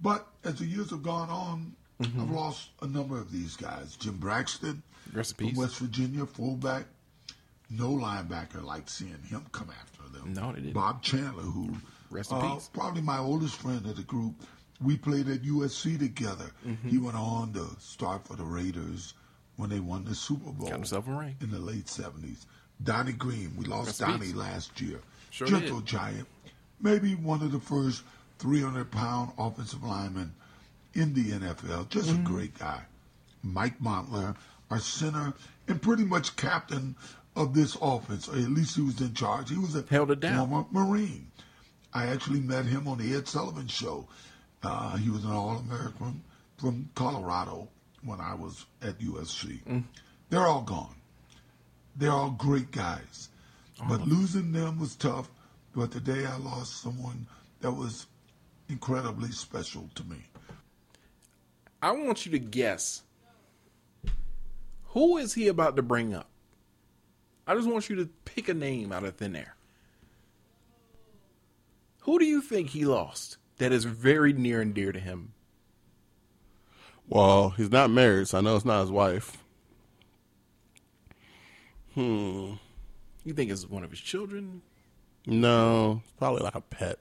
But as the years have gone on, Mm-hmm. I've lost a number of these guys. Jim Braxton in from. West Virginia, fullback. No linebacker liked seeing him come after them. No, they didn't. Bob Chandler, who Rest in uh, peace. probably my oldest friend of the group. We played at USC together. Mm-hmm. He went on to start for the Raiders when they won the Super Bowl Got himself a ring. in the late seventies. Donnie Green, we lost Rest Donnie peace. last year. Sure Gentle did. giant, maybe one of the first 300 pound offensive linemen in the NFL. Just Mm-hmm. a great guy. Mike Montler, our center, and pretty much captain of this offense, or at least he was in charge. He was a Held it down. former Marine. I actually met him on the Ed Sullivan show. Uh, he was an All American from Colorado when I was at USC. They're all gone. They're all great guys. But losing them was tough. But today I lost someone that was incredibly special to me. I want you to guess. Who is he about to bring up? I just want you to pick a name out of thin air. Who do you think he lost that is very near and dear to him? Well, he's not married, so I know it's not his wife. Hmm. You think it's one of his children? No, probably like a pet.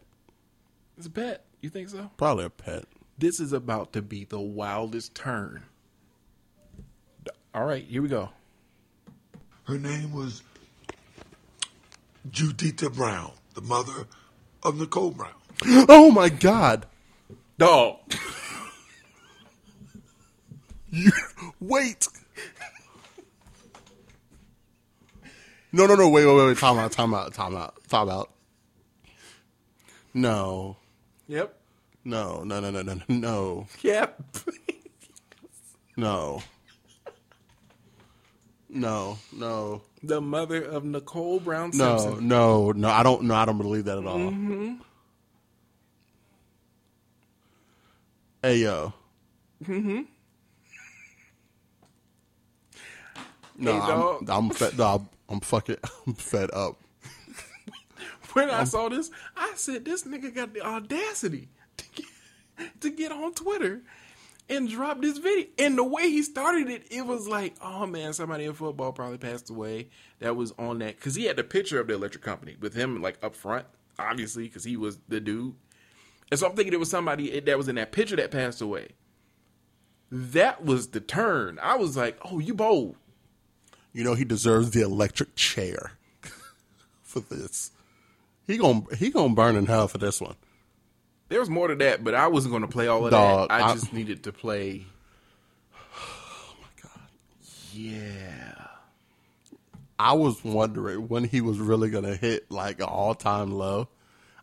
It's a pet. You think so? Probably a pet. This is about to be the wildest turn. All right, here we go. Her name was Juditha Brown, the mother of Nicole Brown. Oh my God! Dog. You wait. No, no, no! Wait, wait, wait! wait. Time out! Time out! Time out! Time out! No, Yep. no, no, no, no, no, no, Yep. no, no, no, the mother of Nicole Brown no, Simpson. no, no! no. I don't. No, I don't believe that at all. Hey yo. Mm-hmm. No, Hey. I'm, I'm fed. No, I'm fucking. I'm fed up. When I saw this, I said, "This nigga got the audacity to get, to get on Twitter and drop this video." And the way he started it, it was like, "Oh man, somebody in football probably passed away." That was on that because he had the picture of the electric company with him like up front, obviously because he was the dude. And so I'm thinking it was somebody that was in that picture that passed away. That was the turn. I was like, "Oh, you bold." You know he deserves the electric chair for this. He gon' he gonna burn in hell for this one. There was more to that, but I wasn't going to play all of Dog, that. I, I- just needed to play. Oh my god! Yeah, I was wondering when he was really gonna hit like an all time low.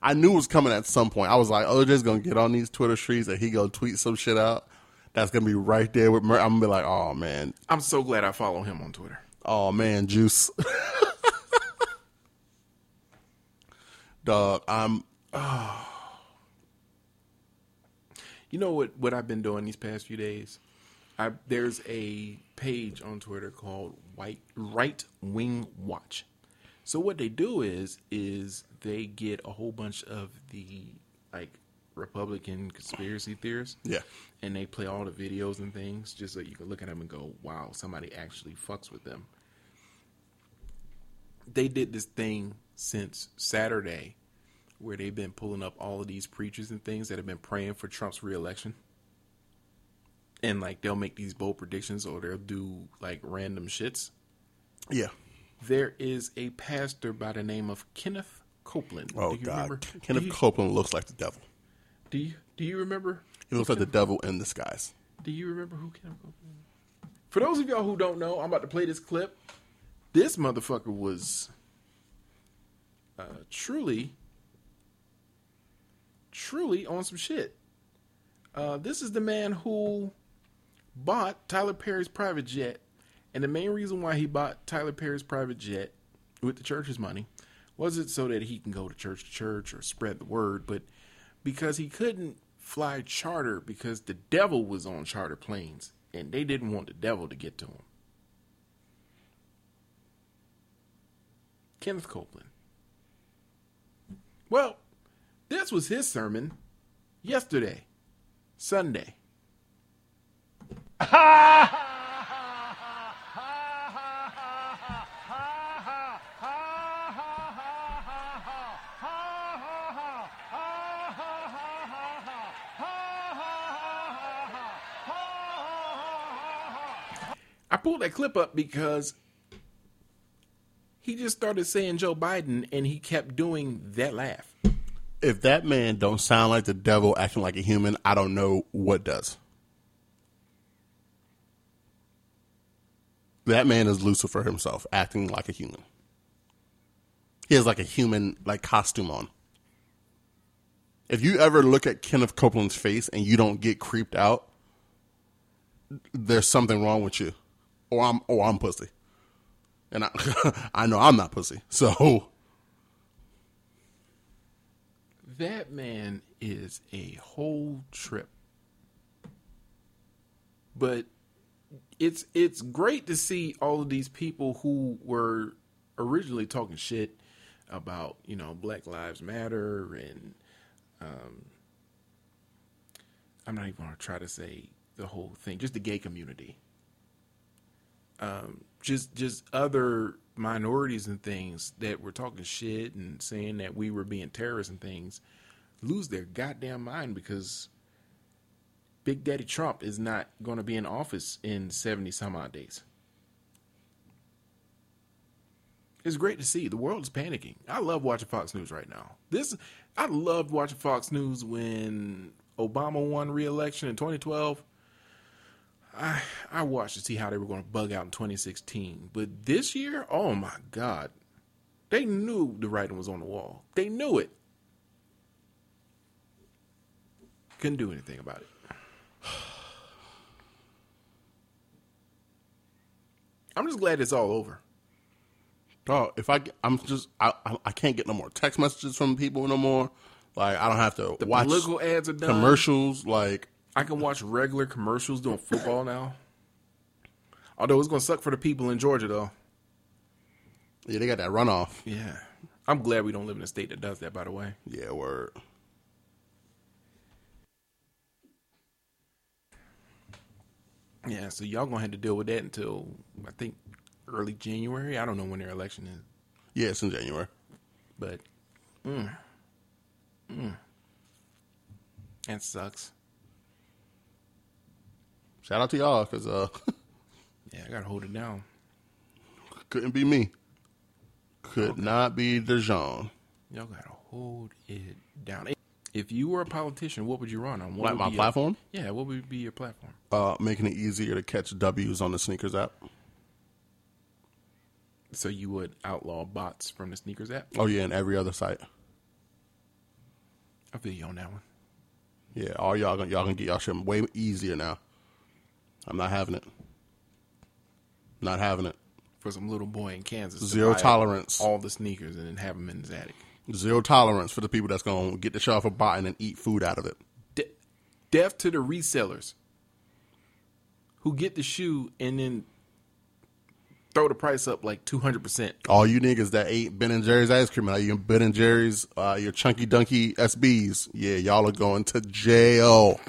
I knew it was coming at some point. I was like, oh, just gonna get on these Twitter streets and he gonna tweet some shit out. That's gonna be right there with Mer- I'm gonna be like, oh man, I'm so glad I follow him on Twitter. oh man, juice. Dog, I'm oh. You know what? What I've been doing these past few days. I there's a page on Twitter called White Right Wing Watch. So what they do is is they get a whole bunch of the like Republican conspiracy theorists. Yeah. And they play all the videos and things just so you can look at them and go, "Wow, somebody actually fucks with them." They did this thing since Saturday where they've been pulling up all of these preachers and things that have been praying for Trump's reelection. And like they'll make these bold predictions or they'll do like random shits. yeah. There is a pastor by the name of Kenneth Copeland. Oh do you god, remember? Kenneth you, Copeland looks like the devil. do you do you remember? He looks like the devil in disguise. Do you remember who Kenneth Copeland? For those of y'all who don't know, I'm about to play this clip. This motherfucker was uh, truly, truly on some shit. Uh, this is the man who bought Tyler Perry's private jet, and the main reason why he bought Tyler Perry's private jet with the church's money wasn't so that he can go to church to church or spread the word, but because he couldn't fly charter because the devil was on charter planes and they didn't want the devil to get to him. Kenneth Copeland. Well, this was his sermon yesterday, Sunday. I pulled that clip up because he just started saying Joe Biden and he kept doing that laugh. If that man don't sound like the devil acting like a human, I don't know what does. That man is Lucifer himself, acting like a human. He has like a human like costume on. If you ever look at Kenneth Copeland's face and you don't get creeped out, there's something wrong with you, or I'm or I'm pussy, and I I know I'm not pussy. So That man is a whole trip. But it's it's great to see all of these people who were originally talking shit about, you know, Black Lives Matter and um I'm not even gonna try to say the whole thing, just the gay community. Um just just other minorities and things that were talking shit and saying that we were being terrorists and things lose their goddamn mind because Big Daddy Trump is not going to be in office in 70 some odd days. It's great to see. The world is panicking. I love watching Fox News right now. This I loved watching Fox News when Obama won re-election in 2012. I I watched to see how they were going to bug out in 2016. But this year, oh my god. They knew the writing was on the wall. They knew it. Couldn't do anything about it. I'm just glad it's all over. Oh, if I I'm just I I- can't get no more text messages from people no more. Like I don't have to The watch political ads are done. commercials. Like I can watch regular commercials doing football now. Although it's gonna suck for the people in Georgia though. yeah, they got that runoff. Yeah. I'm glad we don't live in a state that does that, by the way. Yeah, word. Yeah, so y'all gonna have to deal with that until I think early January. I don't know when their election is. Yeah, it's in January. But mm, mm, that sucks. Shout out to y'all because uh, Yeah, I gotta hold it down. couldn't be me. Could not be Dejan. Y'all gotta hold it down. If you were a politician, what would you run on? What Like would my be your- platform? yeah, what would be your platform? Uh, making it easier to catch W's on the sneakers app. So you would outlaw bots from the sneakers app? Oh yeah, and every other site. I feel you on that one. Yeah, all y'all gonna y'all gonna get y'all shit way easier now. I'm not having it. Not having it. For some little boy in Kansas, to Zero buy tolerance. all the sneakers and then have them in his attic. Zero tolerance for the people that's gonna get the off a bot and eat food out of it. De- deaf to the resellers who get the shoe and then throw the price up like two hundred percent. All you niggas that ate Ben and Jerry's ice cream, like you Ben and Jerry's, uh, your chunky dunky SBs, yeah, y'all are going to jail,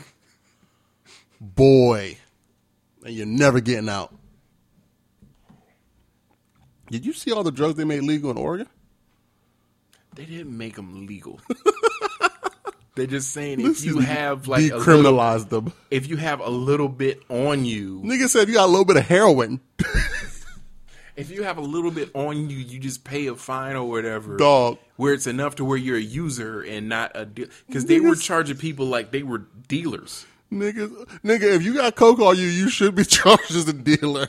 boy, and you're never getting out. Did you see all the drugs they made legal in Oregon? They didn't make them legal. They're just saying if you have like a little, decriminalize them. if you have a little bit on you, Nigga said you got a little bit of heroin, if you have a little bit on you, you just pay a fine or whatever. dog. Where it's enough to where you're a user and not a deal. Because they were charging people like they were dealers. Nigga, nigga, if you got coke on you, you should be charged as a dealer.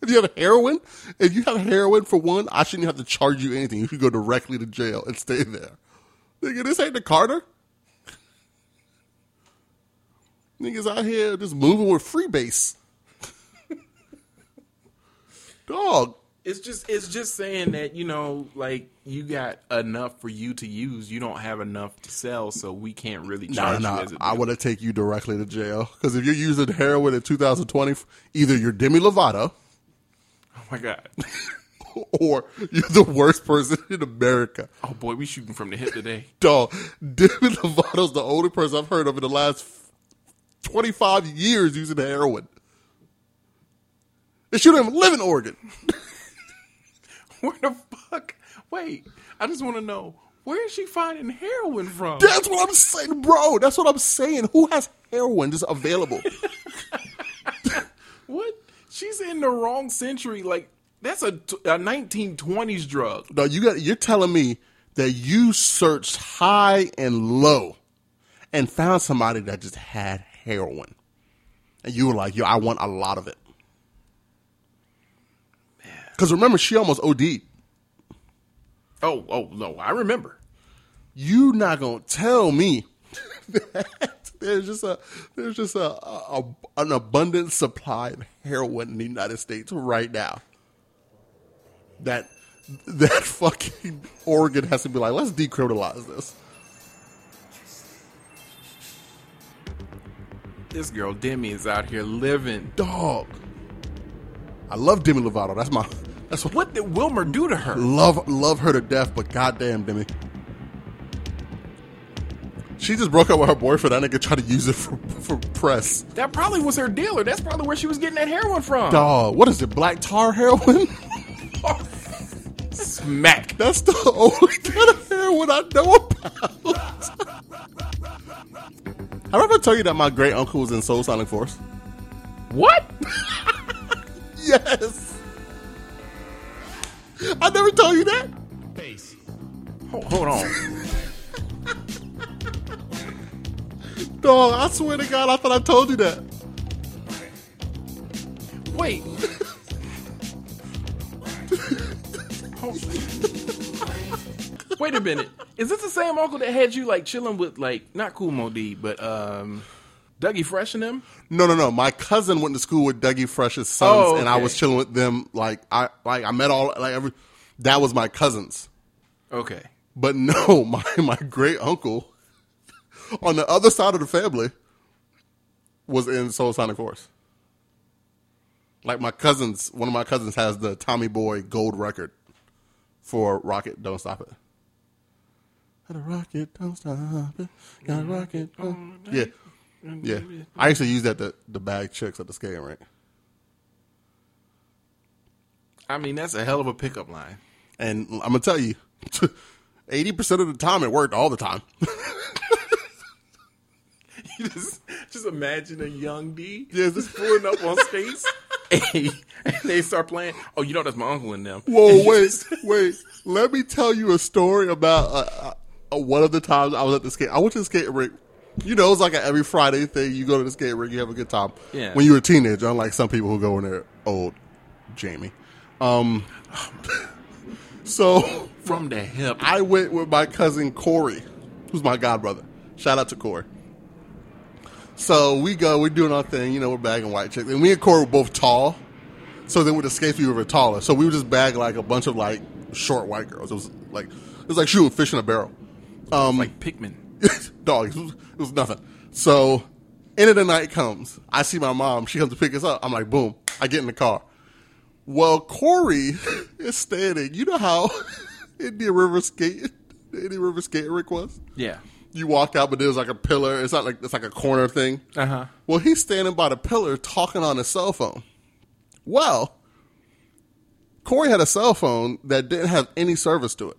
If you have heroin, if you have heroin for one, I shouldn't have to charge you anything. You should go directly to jail and stay there. Nigga, this ain't the Carter. Niggas out here just moving with free freebase. Dog. It's just it's just saying that you know like you got enough for you to use, you don't have enough to sell, so we can't really Nah, charge nah, you as I want to take you directly to jail. Because if you're using heroin in 2020, either you're Demi Lovato Oh my god! or you're the worst person in America. Oh boy, we shooting from the hip today. Dog, Demi Lovato's the only person I've heard of in the last 25 years using heroin. And she don't even live in Oregon. Where the fuck? Wait, I just want to know where is she finding heroin from? That's what I'm saying, bro. That's what I'm saying. Who has heroin just available? What? She's in the wrong century. Like that's a 1920s drug. no, you got. You're telling me that you searched high and low and found somebody that just had heroin, and you were like, "Yo, I want a lot of it." Because remember, she almost OD'd. Oh, oh no, I remember. You not gonna tell me that there's just a there's just a, a, a an abundant supply of heroin in the United States right now. That that fucking Oregon has to be like, let's decriminalize this. This girl Demi is out here living. Dog. I love Demi Lovato. That's my that's what What did Wilmer do to her? love love her to death, but goddamn Demi. She just broke up with her boyfriend. That nigga tried to use it for, for press. That probably was her dealer. That's probably where she was getting that heroin from. Dog, what is it? Black tar heroin? Smack. That's the only kind of heroin I know about. Have I ever tell you that my great uncle was in Soulsonic Force? What? Yes. I never told you that. Hold, hold on. Dog, I swear to God, I thought I told you that. Wait. Wait a minute. Is this the same uncle that had you like chilling with like not Kool Moe Dee, but um Dougie Fresh and them? No, no, no. My cousin went to school with Dougie Fresh's sons, Oh, and I was chilling with them. Like I, like I met all like every. That was my cousins. Okay. But no, my my great uncle on the other side of the family was in Soulsonic Force. Like my cousins, one of my cousins has the Tommy Boy gold record for Rocket Don't Stop It. Got a rocket, don't stop it. Got a rocket, don't... Oh, mm-hmm. yeah, yeah. I used to use that to, to bag chicks at the skating rink. I mean, that's a hell of a pickup line. And I'm gonna tell you, eighty percent of the time it worked all the time. You just, just imagine a young D Yeah, just pulling up on skates and, and they start playing. Oh, you know that's my uncle in them. Whoa, wait, wait. Let me tell you a story about uh, uh, uh, one of the times I was at the skate. I went to the skate rink. You know, it's like an every Friday thing. You go to the skate rink, you have a good time. Yeah. When you're a teenager, unlike some people who go in there old, Jamie. Um. so From the hip. I went with my cousin Corey, who's my godbrother. Shout out to Corey. So we go, we're doing our thing, you know, we're bagging white chicks. And me and Corey were both tall. So then with the skates, we were taller. So we would just bag like a bunch of like short white girls. It was like, it was like shooting fish in a barrel. Um, like Pikmin. dog, it was, it was nothing. So end of the night comes. I see my mom. She comes to pick us up. I'm like, boom. I get in the car. Well, Corey is standing. You know how Indian River skate, Indian River skate was? Yeah. You walk out, but there's like a pillar. It's not like it's like a corner thing. Uh huh. Well, he's standing by the pillar talking on his cell phone. Well, Corey had a cell phone that didn't have any service to it.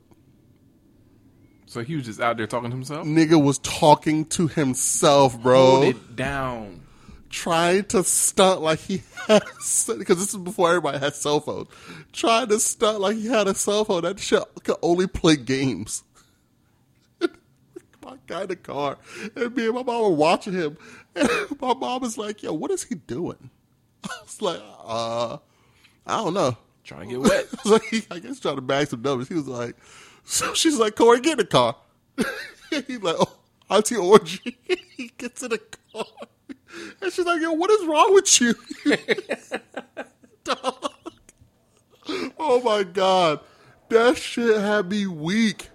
So he was just out there talking to himself. Nigga was talking to himself, bro. Hold it down. trying to stunt like he had because this is before everybody had cell phones. Trying to stunt like he had a cell phone. That shit could only play games. my guy in the car, and me and my mom were watching him, and my mom was like, "Yo, what is he doing?" I was like, "Uh, I don't know." Trying to get wet. I was like, I guess trying to bag some numbers. He was like, so she's like, Corey, get in the car. He's like, oh, Auntie Orgy. he gets in the car. And she's like, yo, what is wrong with you? Dog. Oh my God. That shit had me weak.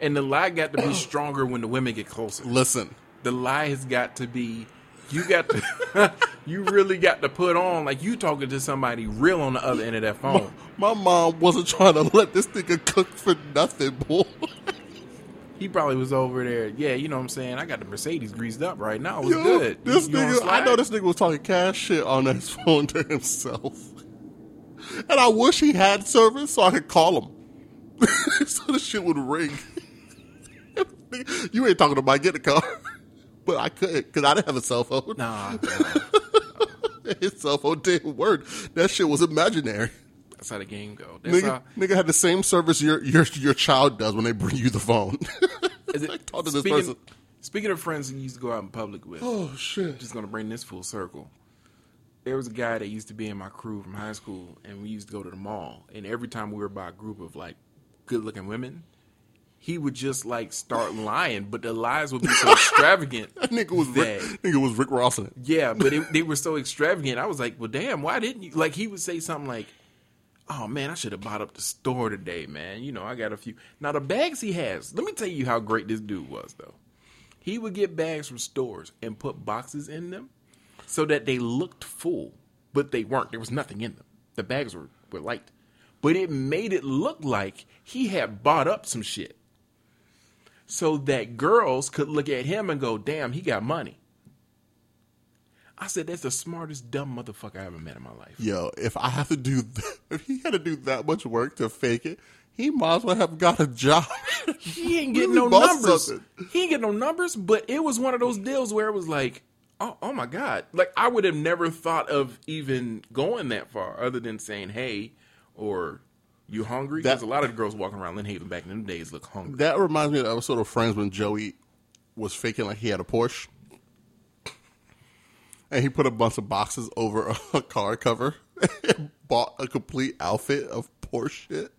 And the lie got to be stronger when the women get closer. Listen, The lie has got to be you got to you really got to put on like you talking to somebody real on the other end of that phone. my mom wasn't trying to let this nigga cook for nothing, boy. He probably was over there. Yeah, you know what I'm saying. I got the Mercedes greased up right now. It was Yo, good. This You- you nigga, I know this nigga was talking cash shit on his phone to himself. And I wish he had service so I could call him. so the shit would ring. you ain't talking to Mike, get the car. But I couldn't because I didn't have a cell phone. Nah, His cell phone didn't work. That shit was imaginary. that's how the game go. That's Nigga, how. nigga had the same service your your your child does when they bring you the phone. Is it, Like, talk to this speaking, person. speaking of friends you used to go out in public with, oh shit. just gonna bring this full circle. There was a guy that used to be in my crew from high school, and we used to go to the mall. And every time we were by a group of like good-looking women, he would just like start lying, but the lies would be so extravagant. Nigga was that, Rick, nigga was Rick Ross in it. Yeah, but it, they were so extravagant. I was like, well, damn, why didn't you? Like, he would say something like, oh man, I should have bought up the store today, man. You know, I got a few. Now, the bags he has, let me tell you how great this dude was, though. He would get bags from stores and put boxes in them so that they looked full, but they weren't. There was nothing in them. The bags were, were light. But it made it look like he had bought up some shit so that girls could look at him and go, damn, he got money. I said, that's the smartest, dumb motherfucker I ever met in my life. Yo, if I have to do, th- if he had to do that much work to fake it, he might as well have got a job. He ain't getting Really no numbers. something. He ain't getting no numbers, but it was one of those deals where it was like, oh, oh my God. Like, I would have never thought of even going that far other than saying, hey, or you hungry? Because a lot of the girls walking around Lynnhaven back in them days look hungry. That reminds me of the episode of Friends when Joey was faking like he had a Porsche. And he put a bunch of boxes over a car cover and bought a complete outfit of Porsche shit.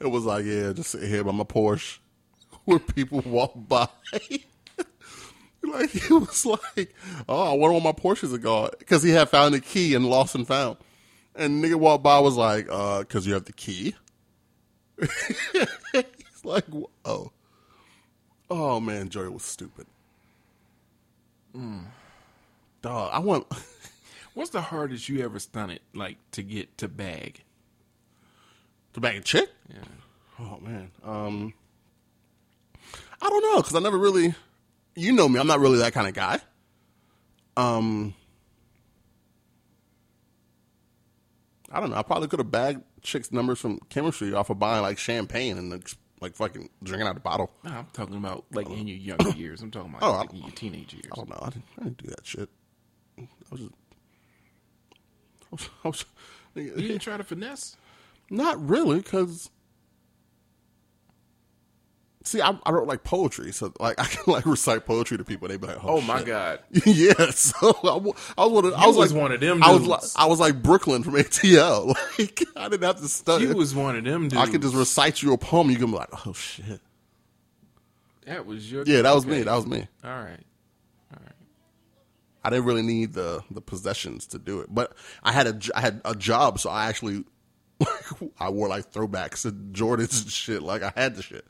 It was like, yeah, just sit here by my Porsche where people walk by. like, he was like, oh, I wonder where my Porsches are gone. Because he had found the key and lost and found. And nigga walked by was like, uh, because you have the key. He's like, oh. Oh man, Joey was stupid. Mm. Dog, I want What's the hardest you ever stunted, like, to get to bag? to bag a chick. Yeah. Oh man, um, I don't know because I never really, you know me, I'm not really that kind of guy. Um, I don't know. I probably could have bagged chicks' numbers from chemistry off of buying like champagne and like, like fucking drinking out of the bottle. No, I'm talking about, like, oh. in your younger years. I'm talking about, Oh, like, in your teenage years. I don't know. I didn't, I didn't do that shit. I was just, I was, I was You didn't try to finesse? Not really, because see, I, I wrote like poetry, so like I can like recite poetry to people. and They be like, "Oh, Oh, my. God. yeah." So I, I was one of, I was, was like one of them I was like I was like Brooklyn from ATL. Like I didn't have to study. You was one of them dudes. I could just recite you a poem. You can be like, "Oh shit." That was your. Yeah, that was me. That was me. All right. All right. I didn't really need the the possessions to do it, but I had a I had a job, so I actually I wore like throwbacks and Jordans and shit. Like I had the shit.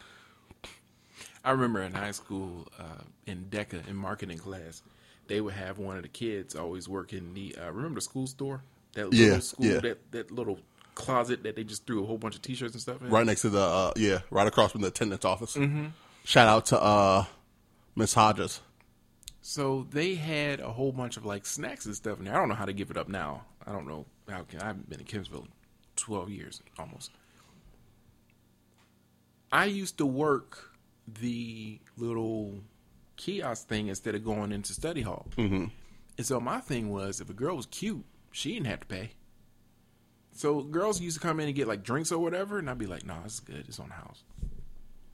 I remember in high school, uh, in DECA, in marketing class, they would have one of the kids always work in the. Uh, remember the school store? That little Yeah, school, yeah. that that little closet that they just threw a whole bunch of T-shirts and stuff in. right next to the uh, yeah, right across from the attendance office. Mm-hmm. Shout out to uh, Miss Hodges. So they had a whole bunch of like snacks and stuff in there. I don't know how to give it up now. I don't know how can I haven't been in Kempsville twelve years almost. I used to work the little kiosk thing instead of going into study hall. Mm-hmm. And so my thing was, if a girl was cute, she didn't have to pay. So girls used to come in and get like drinks or whatever, and I'd be like, "No, it's good. It's on the house."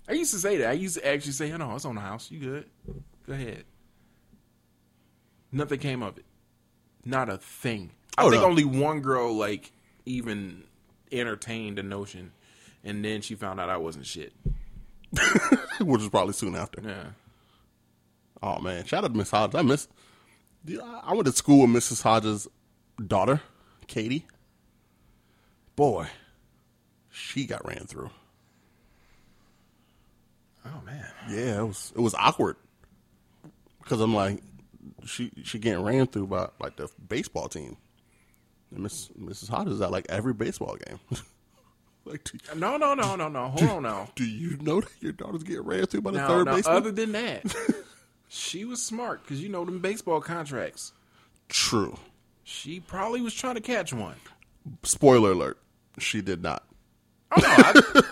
I used to say that. I used to actually say, "No, it's on the house. You good? Go ahead." Nothing came of it. Not a thing. I Oh, think no. only one girl like even entertained the notion, and then she found out I wasn't shit. which was probably soon after. Yeah. Oh man, shout out to Miss Hodges. I miss. I went to school with Mrs. Hodges' daughter, Katie. Boy, she got ran through. Oh man. Yeah, it was it was awkward because I'm like, she she getting ran through by like the baseball team. And Miss Mrs. Hodges is at like every baseball game. like, do, No, no, no, no, no. Hold on now. do you know that your daughter's getting ran through by the Now, third now baseman? other than that, she was smart because you know them baseball contracts. True. She probably was trying to catch one. Spoiler alert: she did not. Oh no, I,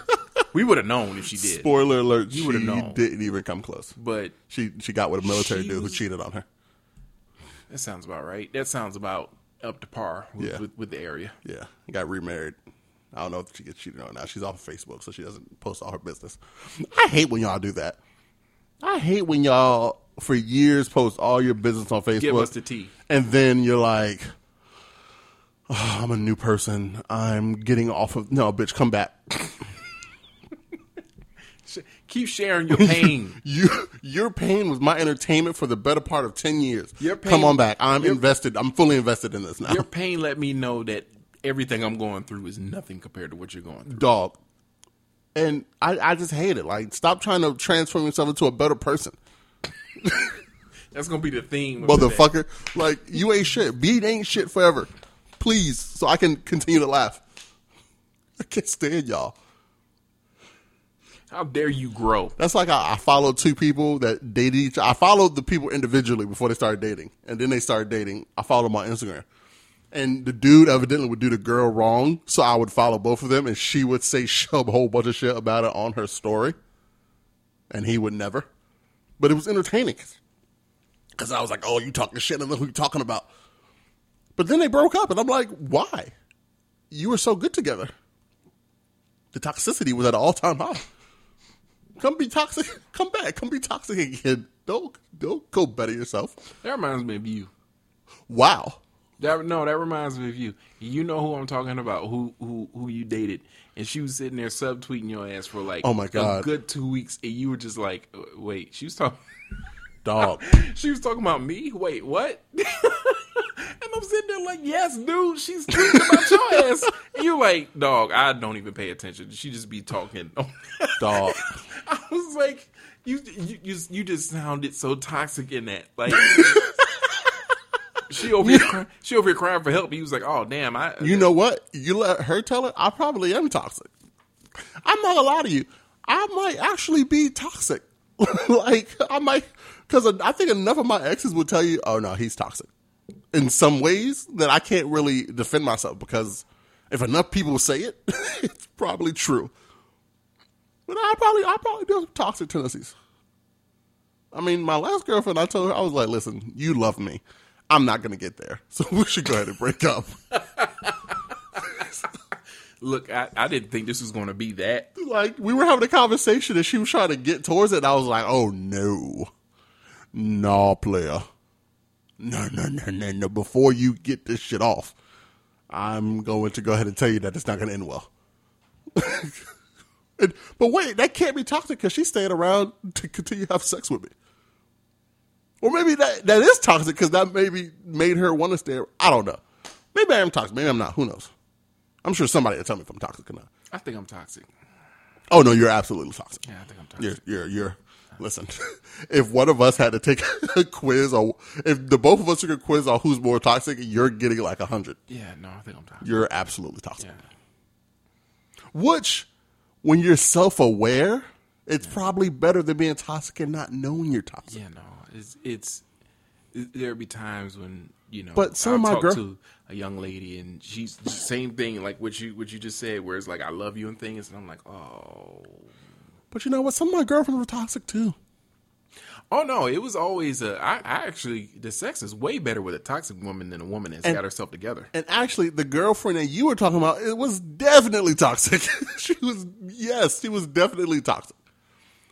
we would have known if she did. Spoiler alert: You she known. didn't even come close. But She she got with a military dude was- who cheated on her. that sounds about right. That sounds about up to par with, Yeah. with, with the area. Yeah, got remarried. I don't know if she gets cheated on now. She's off of Facebook, so she doesn't post all her business. I hate when y'all do that. I hate when y'all for years post all your business on Facebook. Give us the tea. and then you're like, "Oh, I'm a new person. I'm getting off of no, bitch. Come back. Keep sharing your pain. You, your pain was my entertainment for the better part of ten years. Your pain- Come on back. I'm invested. I'm fully invested in this now. your pain let me know that everything I'm going through is nothing compared to what you're going through. dog. And I, I just hate it. Like, stop trying to transform yourself into a better person, That's gonna be the theme, of the motherfucker. Like, you ain't shit. Beat ain't shit forever, please, so I can continue to laugh. I can't stand y'all. How dare you grow? That's like I, I followed two people that dated each. I followed the people individually before they started dating, and then they started dating. I followed them on Instagram, and the dude evidently would do the girl wrong, so I would follow both of them, and she would say shove a whole bunch of shit about it on her story, and he would never. But it was entertaining because I was like, "Oh, you talking shit, and look who you talking about." But then they broke up, and I'm like, "Why? You were so good together." The toxicity was at an all time high. Come be toxic. Come back. Come be toxic again. Don't don't go better yourself. That reminds me of you. Wow. That no, that reminds me of you. You know who I'm talking about? Who who who you dated? And she was sitting there subtweeting your ass for like Oh my God. a good two weeks, and you were just like, uh, "Wait, she was talking." Dog. She was talking about me. Wait, what? and I'm sitting there like, yes, dude. She's tweeting about your ass, and you're like, dog. I don't even pay attention. She just be talking. Dog. I was like, you, you, you, you just sounded so toxic in that. Like, she over here, cry, she over here crying for help. He was like, oh damn, I. You know what? You let her tell it. I probably am toxic. I'm not gonna lie to you. I might actually be toxic. like I might, because I think enough of my exes would tell you, "Oh no, he's toxic." In some ways that I can't really defend myself because if enough people say it, it's probably true. But I probably, I probably do have toxic tendencies. I mean, my last girlfriend, I told her, I was like, "Listen, you love me. I'm not gonna get there, so we should go ahead and break up." Look, I, I didn't think this was going to be that. like we were having a conversation and she was trying to get towards it and I was like, oh no. No player. No, no, no, no, no. Before you get this shit off, I'm going to go ahead and tell you that it's not going to end well. And- but wait, that can't be toxic because she's staying around to continue to have sex with me. Or maybe that, that is toxic because that maybe made her want to stay. I don't know. Maybe I am toxic. Maybe I'm not. Who knows? I'm sure somebody will tell me if I'm toxic or not. I think I'm toxic. Oh no, you're absolutely toxic. Yeah, I think I'm toxic. You're you're you're. Listen, if one of us had to take a quiz, or if the both of us took a quiz on who's more toxic, you're getting like a hundred. Yeah, no, I think I'm toxic. You're absolutely toxic. Yeah. Which, when you're self-aware, it's probably better than being toxic and not knowing you're toxic. Yeah, no, it's it's there'll be times when you know. But some I'll of my talk girl- to a young lady and she's the same thing like what you what you just said, where it's like I love you and things, and I'm like, oh, But you know what? Some of my girlfriends were toxic too. oh no, it was always a. I, I actually the sex is way better with a toxic woman than a woman that's And- got herself together. And actually, the girlfriend that you were talking about, it was definitely toxic. she was, yes, she was definitely toxic.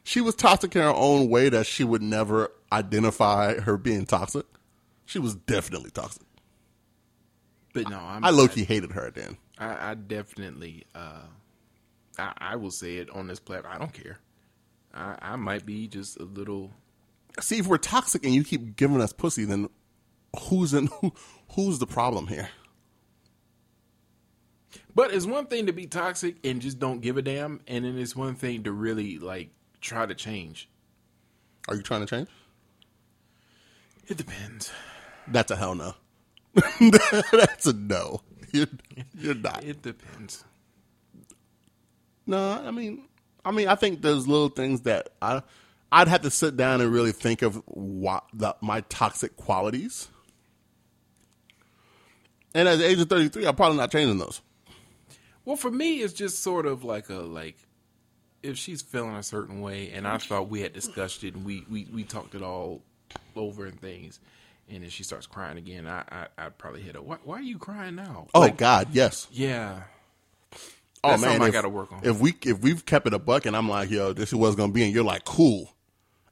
She was toxic in her own way that she would never identify her being toxic. She was definitely toxic. But no, I'm, I low key hated her then. I, I definitely, uh, I, I will say it on this platform. I don't care. I, I might be just a little. See, if we're toxic and you keep giving us pussy, then who's in who, who's the problem here? But it's one thing to be toxic and just don't give a damn, and then it's one thing to really like try to change. Are you trying to change? It depends. That's a hell no. That's a no. You're, you're not. It depends. No, I mean, I mean, I think there's little things that I, I'd have to sit down and really think of what the, my toxic qualities. And at the age of 33, I'm probably not changing those. Well, for me, it's just sort of like a like if she's feeling a certain way, and I thought we had discussed it and we we, we talked it all over and things, and then she starts crying again, I, I I'd probably hit her. Why, why are you crying now? Oh Like, God, yes. yeah. Oh That's man, I gotta work on. If we if we've kept it a buck, and I'm like, yo, this is what's gonna be, and you're like, cool,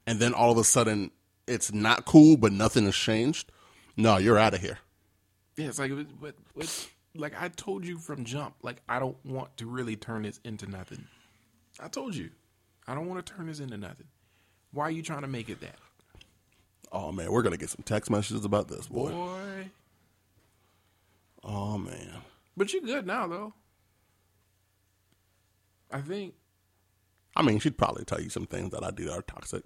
and then all of a sudden it's not cool, but nothing has changed. No, you're out of here. Yeah, it's like, but, but, like I told you from jump, like I don't want to really turn this into nothing. I told you. I don't want to turn this into nothing. Why are you trying to make it that? Oh man, we're gonna get some text messages about this, boy. Boy. Oh man. But you're good now, though. I think. I mean, she'd probably tell you some things that I do that are toxic.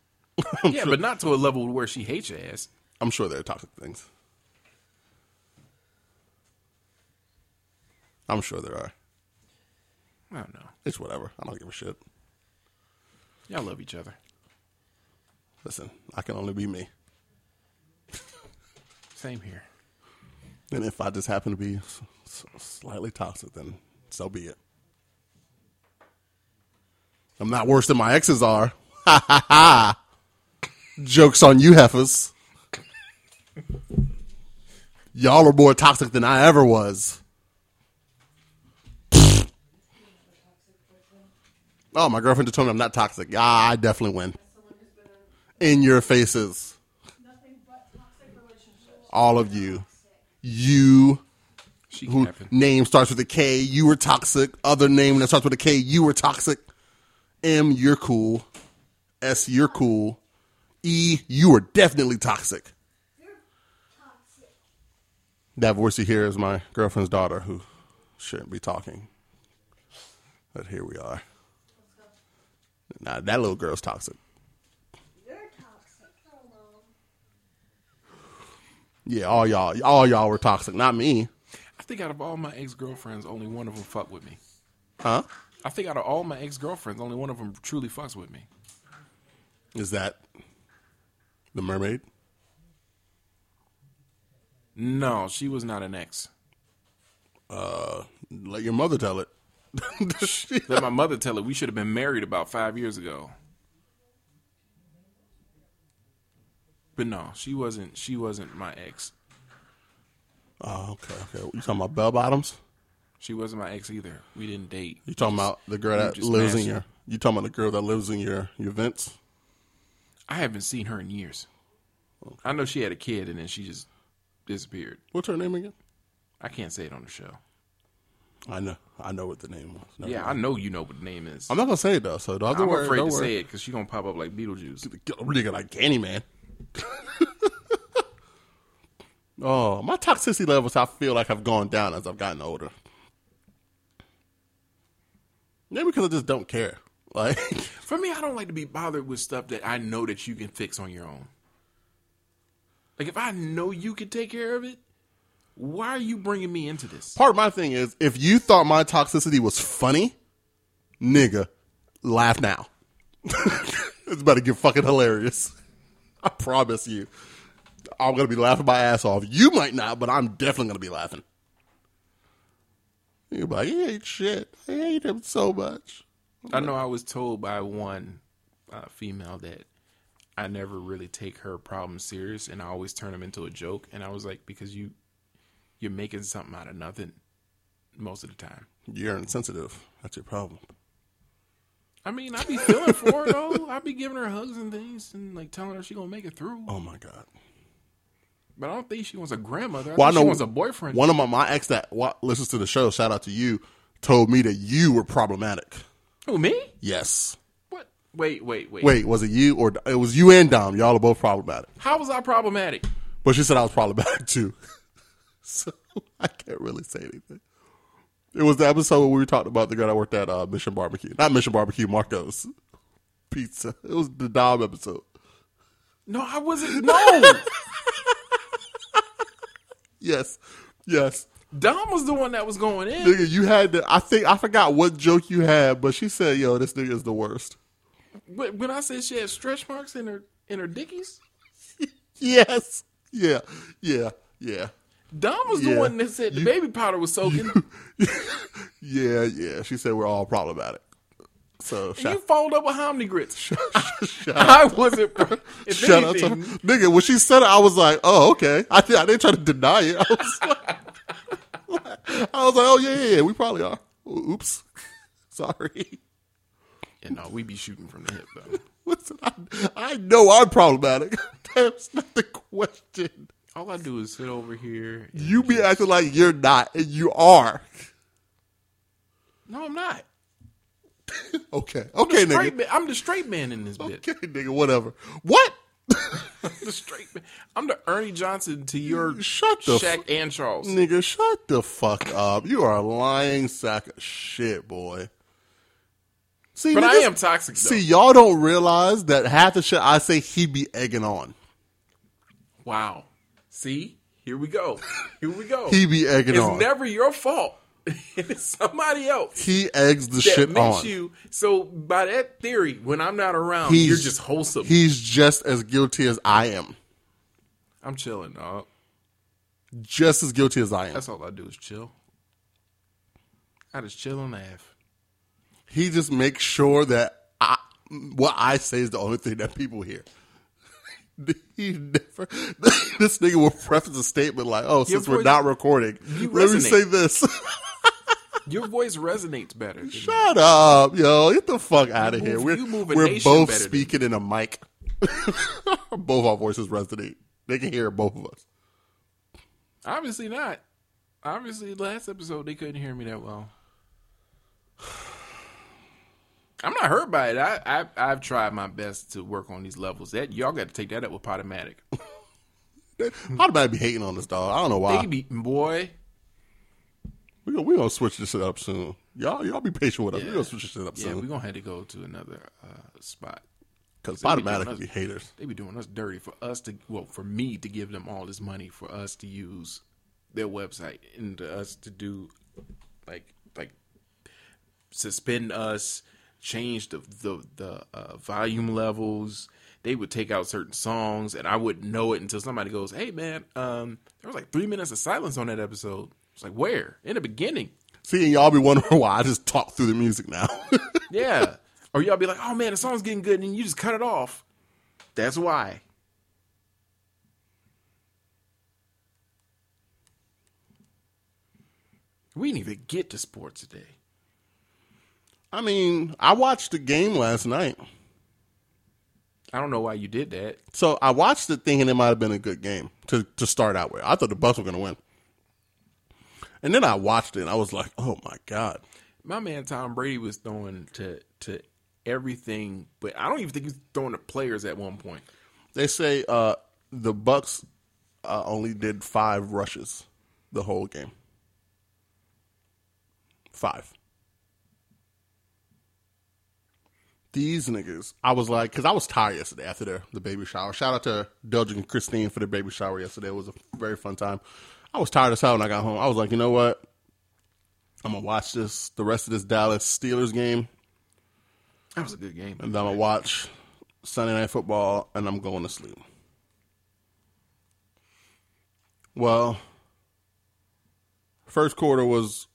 yeah, but not to a level where she hates your ass. I'm sure there are toxic things. I'm sure there are. I don't know. It's whatever. I don't give a shit. Y'all love each other. Listen, I can only be me. Same here. And if I just happen to be slightly toxic, then so be it. I'm not worse than my exes are. Ha ha ha. Joke's on you, heifers. Y'all are more toxic than I ever was. Oh, my girlfriend just told me I'm not toxic. Ah, I definitely win. In your faces. All of you. You She who name starts with a K, you were toxic. Other name that starts with a K, you were toxic. M, you're cool. S, you're cool. E, you are definitely toxic. That voice you hear is my girlfriend's daughter who shouldn't be talking. But here we are. Now that little girl's toxic. You're toxic. Hello. Yeah, all y'all, all y'all were toxic, not me. I think out of all my ex girlfriends, only one of them fucked with me. Huh? I think out of all my ex girlfriends, only one of them truly fucks with me. Is that the mermaid? No, she was not an ex. Uh, Let your mother tell it. Let my mother tell her we should have been married about five years ago. But no, she wasn't. She wasn't my ex. Oh, okay, okay. You talking about bell bottoms? She wasn't my ex either. We didn't date. You talking about the girl that lives in your? You talking about the girl that lives in your your vents? I haven't seen her in years. I know she had a kid and then she just disappeared. What's her name again? I can't say it on the show. I know, I know what the name was. Never Yeah, I know you know what the name is. I'm not gonna say it though, so don't I'm worry. afraid don't to worry. say it because she's gonna pop up like Beetlejuice. nigga like Candyman. oh, my toxicity levels I feel like have gone down as I've gotten older. Maybe because I just don't care. Like, For me, I don't like to be bothered with stuff that I know that you can fix on your own. Like if I know you can take care of it, why are you bringing me into this? part of my thing is if you thought my toxicity was funny, nigga, laugh now. it's about to get fucking hilarious. I promise you. I'm gonna be laughing my ass off. You might not, but I'm definitely gonna be laughing. You're like, he ain't shit. I hate him so much. I know I was told by one uh, female that I never really take her problems serious, and I always turn them into a joke. And I was like, because you you're making something out of nothing most of the time. You're insensitive. That's your problem. I mean, I'd be feeling for her though. I be giving her hugs and things, and like telling her she gonna make it through. Oh my god. But I don't think she wants a grandmother. I Well, I know she wants a boyfriend. One of my my ex that wa- listens to the show. Shout out to you. Told me that you were problematic. Who me? Yes. What? Wait, wait, wait. Wait, was it you or it was you and Dom? Y'all are both problematic. How was I problematic? But she said I was problematic too. so I can't really say anything. It was the episode where we talked about the girl that worked at uh, Mission Barbecue. Not Mission Barbecue, Marco's Pizza. It was the Dom episode. No, I wasn't. No, Yes. Yes. Dom was the one that was going in. Nigga, you had to I think I forgot what joke you had, but she said, yo, this nigga is the worst. But when I said she had stretch marks in her in her dickies, Yes. Yeah. Yeah. Yeah. Dom was the one that said the You- baby powder was soaking. Yeah, yeah. She said we're all problematic. So and shout, you followed up with hominy grits. I wasn't. If shout out to her. Nigga, when she said it, I was like, oh, okay. I, I didn't try to deny it. I was like, I was like, oh, yeah, yeah, yeah. We probably are. Oops. Sorry. yeah, no, we be shooting from the hip though. Listen, I, I know I'm problematic. That's not the question. All I do is sit over here. You be acting like you're not, and you are. no, I'm not. Okay, okay, Straight nigga. man, I'm the straight man in this bit. Okay, nigga. Whatever. What? the straight man. I'm the Ernie Johnson to your Shut the Shaq f- and Charles. Nigga, shut the fuck up. You are a lying sack of shit, boy. See, But I am toxic though. See, y'all don't realize that half the shit I say he be egging on. Wow. See, here we go. Here we go. He be egging it's on. never your fault. it's somebody else he eggs the that shit makes on. you. So by that theory, when I'm not around, He's- you're just wholesome. He's just as guilty as I am. I'm chilling, dog. Just as guilty as I am. That's all I do is chill. I just chill and laugh. He just makes sure that I, what I say is the only thing that people hear. he never. this nigga will preface a statement like, "Oh, since we're not recording, let me say this." Your voice resonates better. Shut up, yo! Get the fuck out of here. We're you move a we're both speaking in a mic. both our voices resonate. They can hear both of us. Obviously not. Obviously, last episode they couldn't hear me that well. I'm not hurt by it. I, I I've tried my best to work on these levels. That y'all got to take that up with Podomatic. About be hating on this dog. I don't know why. They be boy. We gonna we gonna switch this up soon. Y'all y'all be patient with us. We gonna switch this up Yeah, soon. we're gonna have to go to another uh, spot. Because they be be haters. They be doing us dirty for us to well, for me to give them all this money for us to use their website and to us to do like like suspend us, change the the the uh, volume levels. They would take out certain songs, and I wouldn't know it until somebody goes, "Hey, man, um, there was like three minutes of silence on that episode." It's like where in the beginning. See, and y'all be wondering why I just talk through the music now. Yeah. or y'all be like, oh man, the song's getting good, and you just cut it off. That's why. We didn't even get to sports today. I mean, I watched the game last night. I don't know why you did that. So I watched it thinking it might have been a good game to, to start out with. I thought the Bucks were going to win. And then I watched it and I was like, oh my God. My man Tom Brady was throwing to to everything, but I don't even think he's throwing to players at one point. They say uh, the Bucks uh, only did five rushes the whole game. Five. These niggas, I was like, because I was tired yesterday after the, the baby shower. Shout out to Doja and Christine for the baby shower yesterday. It was a very fun time. I was tired as hell when I got home. I was like, you know what? I'm going to watch this, the rest of this Dallas Steelers game, That was a good game. and then I'm going to watch Sunday Night Football, and I'm going to sleep. Well, first quarter was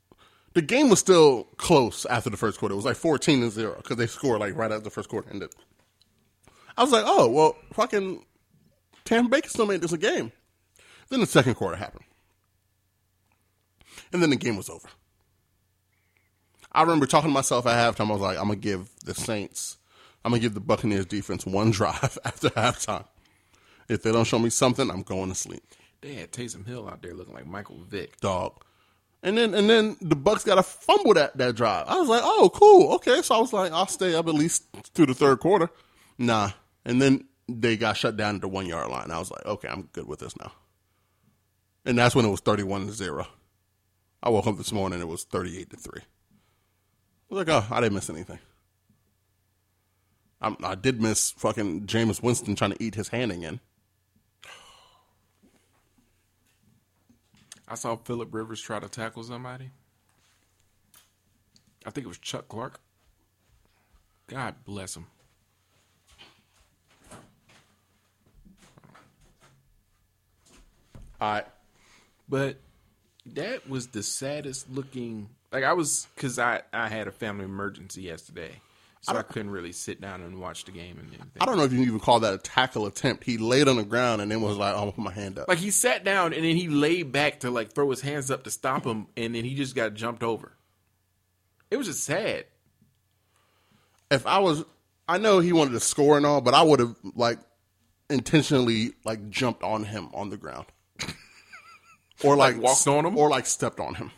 the game was still close after the first quarter. It was like fourteen to zero because they scored like right after the first quarter ended. I was like, oh well, fucking Tampa Bay can still made this a game. Then the second quarter happened, and then the game was over. I remember talking to myself at halftime. I was like, I'm gonna give the Saints, I'm gonna give the Buccaneers defense one drive after halftime. If they don't show me something, I'm going to sleep They had Taysom Hill out there looking like Michael Vick. dog. And then and then the Bucks got a fumble that that drive. I was like, oh, cool, okay. So I was like, I'll stay up at least through the third quarter. Nah. And then they got shut down at the one yard line. I was like, okay, I'm good with this now. And that's when it was thirty one to zero. I woke up this morning, it was thirty eight to three. I was like, oh, I didn't miss anything. i I did miss fucking Jameis Winston trying to eat his hand again. I saw Philip Rivers try to tackle somebody. I think it was Chuck Clark. God bless him. All right. But that was the saddest looking. Like I was, because I I had a family emergency yesterday, so I, couldn't really sit down and watch the game and anything. I don't know if you can even call that a tackle attempt. He laid on the ground and then was like, "I'm gonna put my hand up." Like he sat down and then he laid back to like throw his hands up to stop him, and then he just got jumped over. It was just sad. if I was, I know he wanted to score and all, but I would have like intentionally like jumped on him on the ground, or like, Like walked on him? or like stepped on him.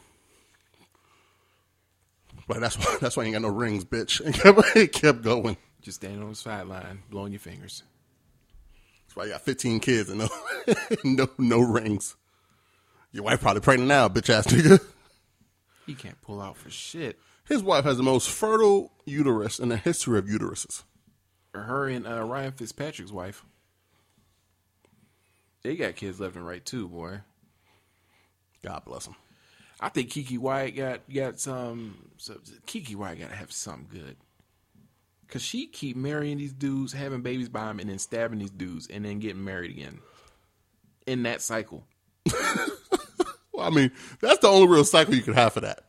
But that's why that's why ain't got no rings, bitch. And kept, he kept going. Just standing on the sideline, blowing your fingers. That's why you got 15 kids and no no no rings. Your wife probably pregnant now, bitch ass nigga. He can't pull out for shit. His wife has the most fertile uterus in the history of uteruses. Her and uh, Ryan Fitzpatrick's wife. They got kids left and right too, boy. God bless him. I think Keke Wyatt got got some. So Keke Wyatt got to have something good. Cause she keep marrying these dudes, having babies by them, and then stabbing these dudes, and then getting married again. In that cycle, Well, I mean, that's the only real cycle you could have for that.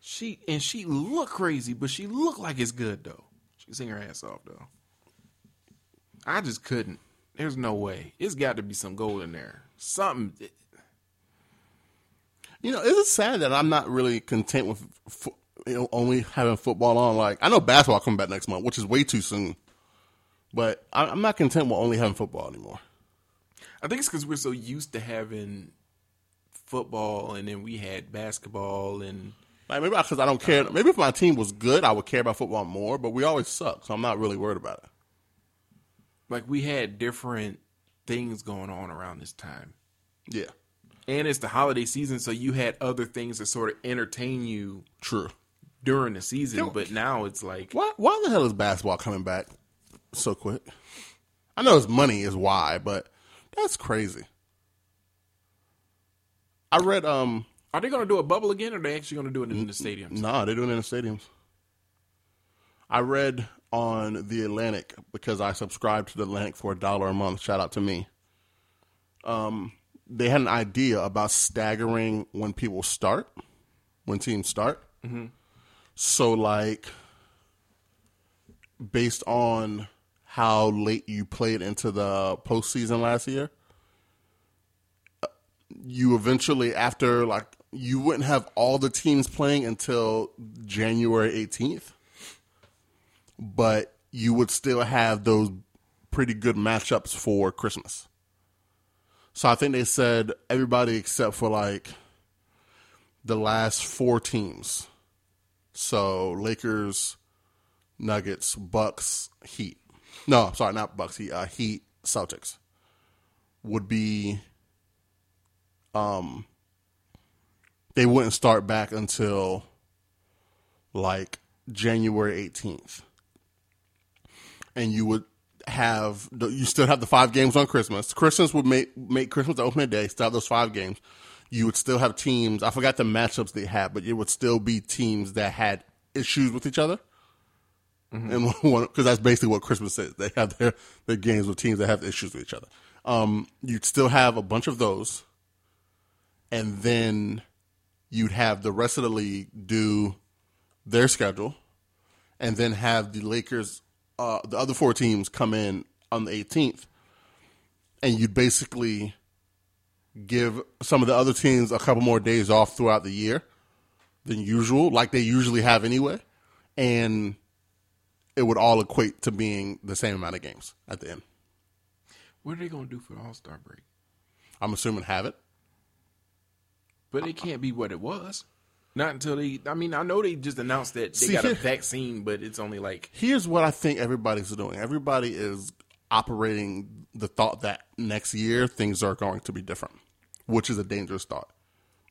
she and she look crazy, but she look like it's good though. She can sing her ass off though. I just couldn't. There's no way. It's got to be some gold in there. Something. You know, it's sad that I'm not really content with fo- you know only having football on. Like I know basketball coming back next month, which is way too soon. But I- I'm not content with only having football anymore. I think it's because we're so used to having football, and then we had basketball, and Like maybe because I don't care. Uh-huh. Maybe if my team was good, I would care about football more. But we always suck, so I'm not really worried about it. like we had different things going on around this time. Yeah, And it's the holiday season, so you had other things that sort of entertain you true. during the season. But now it's like, Why? Why the hell is basketball coming back so quick? I know it's money is why, but that's crazy. I read um are they going to do a bubble again, or are they actually going to do it in the stadiums? Nah, they're doing it in the stadiums. I read on the Atlantic because I subscribe to the Atlantic for a dollar a month. Shout out to me. Um, they had an idea about staggering when people start, when teams start. Mm-hmm. So, like, based on how late you played into the postseason last year, you eventually after like you wouldn't have all the teams playing until January 18th but you would still have those pretty good matchups for Christmas. So I think they said everybody except for like the last four teams. So Lakers, Nuggets, Bucks, Heat. No, sorry, not Bucks, Heat, uh, Heat, Celtics would be um they wouldn't start back until like January 18th. And you would have the, you still have the five games on Christmas. Christmas would make make Christmas the opening day, still have those five games. You would still have teams. I forgot the matchups they had, but it would still be teams that had issues with each other. And because that's basically what Christmas is. They have their their games with teams that have issues with each other. Um, you'd still have a bunch of those, and then you'd have the rest of the league do their schedule, and then have the Lakers, uh, the other four teams come in on the 18th, and you'd basically give some of the other teams a couple more days off throughout the year than usual, like they usually have anyway, and it would all equate to being the same amount of games at the end. What are they going to do for the All Star break? I'm assuming have it. But it can't be what it was. Not until they. I mean, I know they just announced that they See, got a vaccine, but it's only like Here's what I think everybody's doing. Everybody is operating the thought that next year things are going to be different, which is a dangerous thought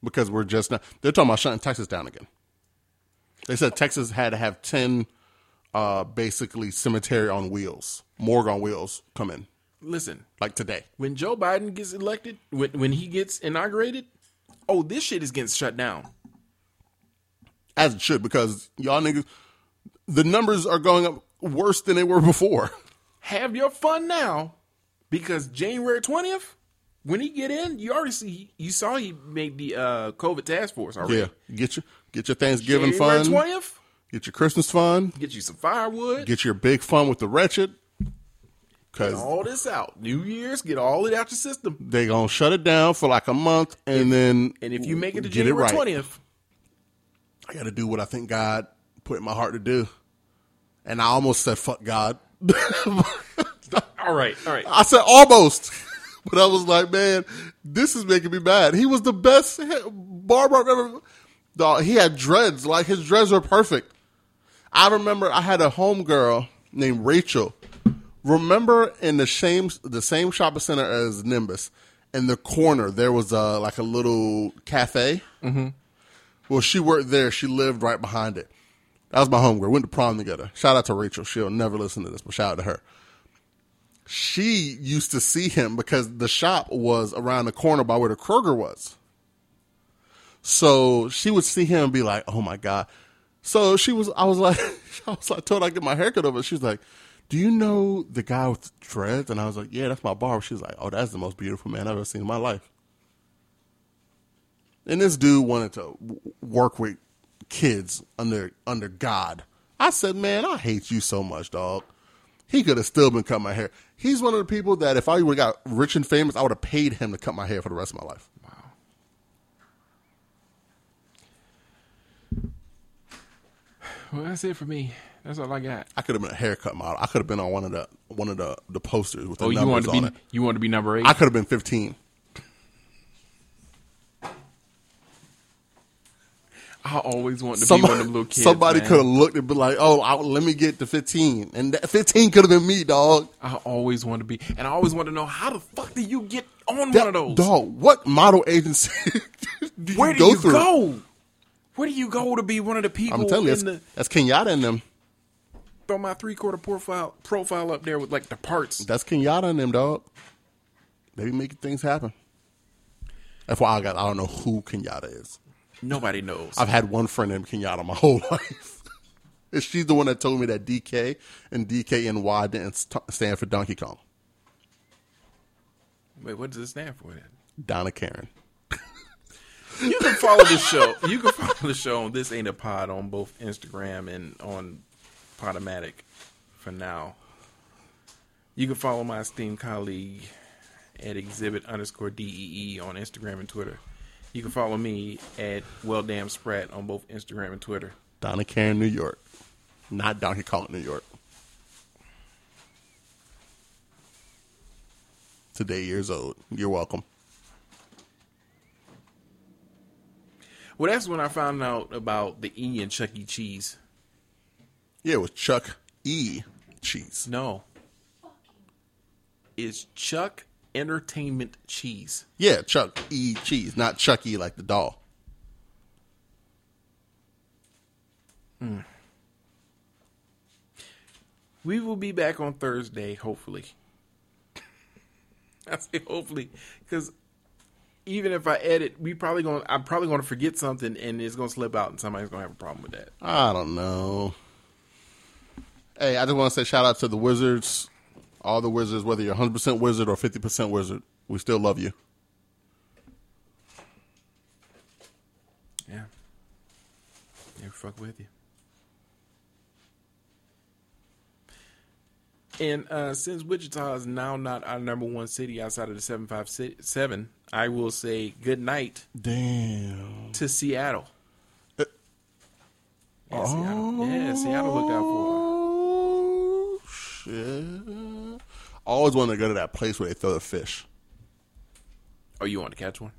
because we're just not. They're talking about shutting Texas down again. They said Texas had to have ten, uh, basically cemetery on wheels, morgue on wheels come in listen. like today. When Joe Biden gets elected, when when he gets inaugurated, oh, this shit is getting shut down. As it should because y'all niggas, the numbers are going up worse than they were before. Have your fun now, because January twentieth, when he get in, you already see. You saw he made the uh, COVID task force already. Yeah, get your get your Thanksgiving January fun, twentieth, get your Christmas fun, get you some firewood. get your big fun with the wretched, Get because all this out. New Year's, get all it out your system. they gonna shut it down for like a month, and then And if you make it to get January right. twentieth, I got to do what I think God put in my heart to do, and I almost said fuck God. all right, all right. I said almost, but I was like, man, this is making me mad. He was the best barber I've ever. Dog, he had dreads. Like his dreads were perfect. I remember I had a homegirl named Rachel. Remember in the same the same shopping center as Nimbus, in the corner there was a like a little cafe. Mm-hmm. Well, she worked there. She lived right behind it. That was my homegirl. Went to prom together. Shout out to Rachel. She'll never listen to this, but shout out to her. She used to see him because the shop was around the corner by where the Kroger was. So she would see him and be like, "Oh my god." So she was. I was like, I was like, told I get my haircut over. She was like, "Do you know the guy with the dreads?" And I was like, "Yeah, that's my barber." She was like, "Oh, that's the most beautiful man I've ever seen in my life." And this dude wanted to work with kids under under God. I said, "Man, I hate you so much, dog." He could have still been cutting my hair. He's one of the people that if I would have got rich and famous, I would have paid him to cut my hair for the rest of my life. Wow. Well, that's it for me. That's all I got. I could have been a haircut model. I could have been on one of the one of the, the posters with the Oh, you numbers wanted to on be it. you wanted to be number eight. I could have been fifteen. I always want to be Somebody, one of them little kids. somebody could have looked and been like, "Oh, I, let me get to 15. and that 15 could have been me, dog. I always want to be, and I always want to know how the fuck do you get on That- one of those? dog. What model agency do you Where do go you through? go? Where do you go to be one of the people I'm telling you, that's, the that's Kenyatta in them. throw my three quarter profile profile up there with like the parts? That's Kenyatta in them, dog. They be making things happen. That's why I got. I don't know who Kenyatta is. Nobody knows. I've had one friend named Kenyatta my whole life. And She's the one that told me that DK and DKNY didn't st- stand for Donkey Kong. Wait, what does it stand for? Then? Donna Karan. You can follow the show. You can follow the show on This Ain't a Pod on both Instagram and on Podomatic for now. You can follow my esteemed colleague at exhibit underscore DEE on Instagram and Twitter. You can follow me at Well Damn Sprat on both Instagram and Twitter. Donna Karan, New York. Not Donkey Kong, New York. Today years old. You're welcome. Well, that's when I found out about the E and Chuck E. Cheese. Yeah, it was Chuck E. Cheese. No. It's Chuck Entertainment Cheese. Yeah, Chuck E. Cheese, not Chucky like the doll. Hmm. We will be back on Thursday, hopefully. I say hopefully, because even if I edit, we probably going to I'm probably to forget something, and it's to slip out, and somebody's to have a problem with that. I don't know. Hey, I just want to say shout out to the Wizards, all the Wizards, whether you're 100% Wizard or 50% Wizard. We still love you. Yeah, yeah, fuck with you. And uh, since Wichita is now not our number one city outside of the seven five seven, I will say good night Damn. to Seattle. Uh, Yeah, Seattle. Yeah, Seattle looked out for. her. Oh, shit. Always wanted to go to that place where they throw the fish. Oh, you want to catch one?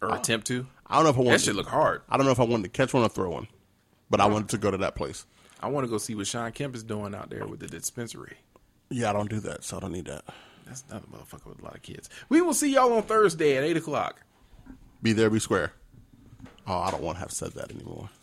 Or uh, attempt to? I don't know if I want That should to, look hard. I don't know if I wanted to catch one or throw one, but I wanted to go to that place. I want to go see what Shawn Kemp is doing out there with the dispensary. Yeah, I don't do that, so I don't need that. That's another motherfucker with a lot of kids. We will see y'all on Thursday at 8 o'clock. Be there, be square. Oh, I don't want to have said that anymore.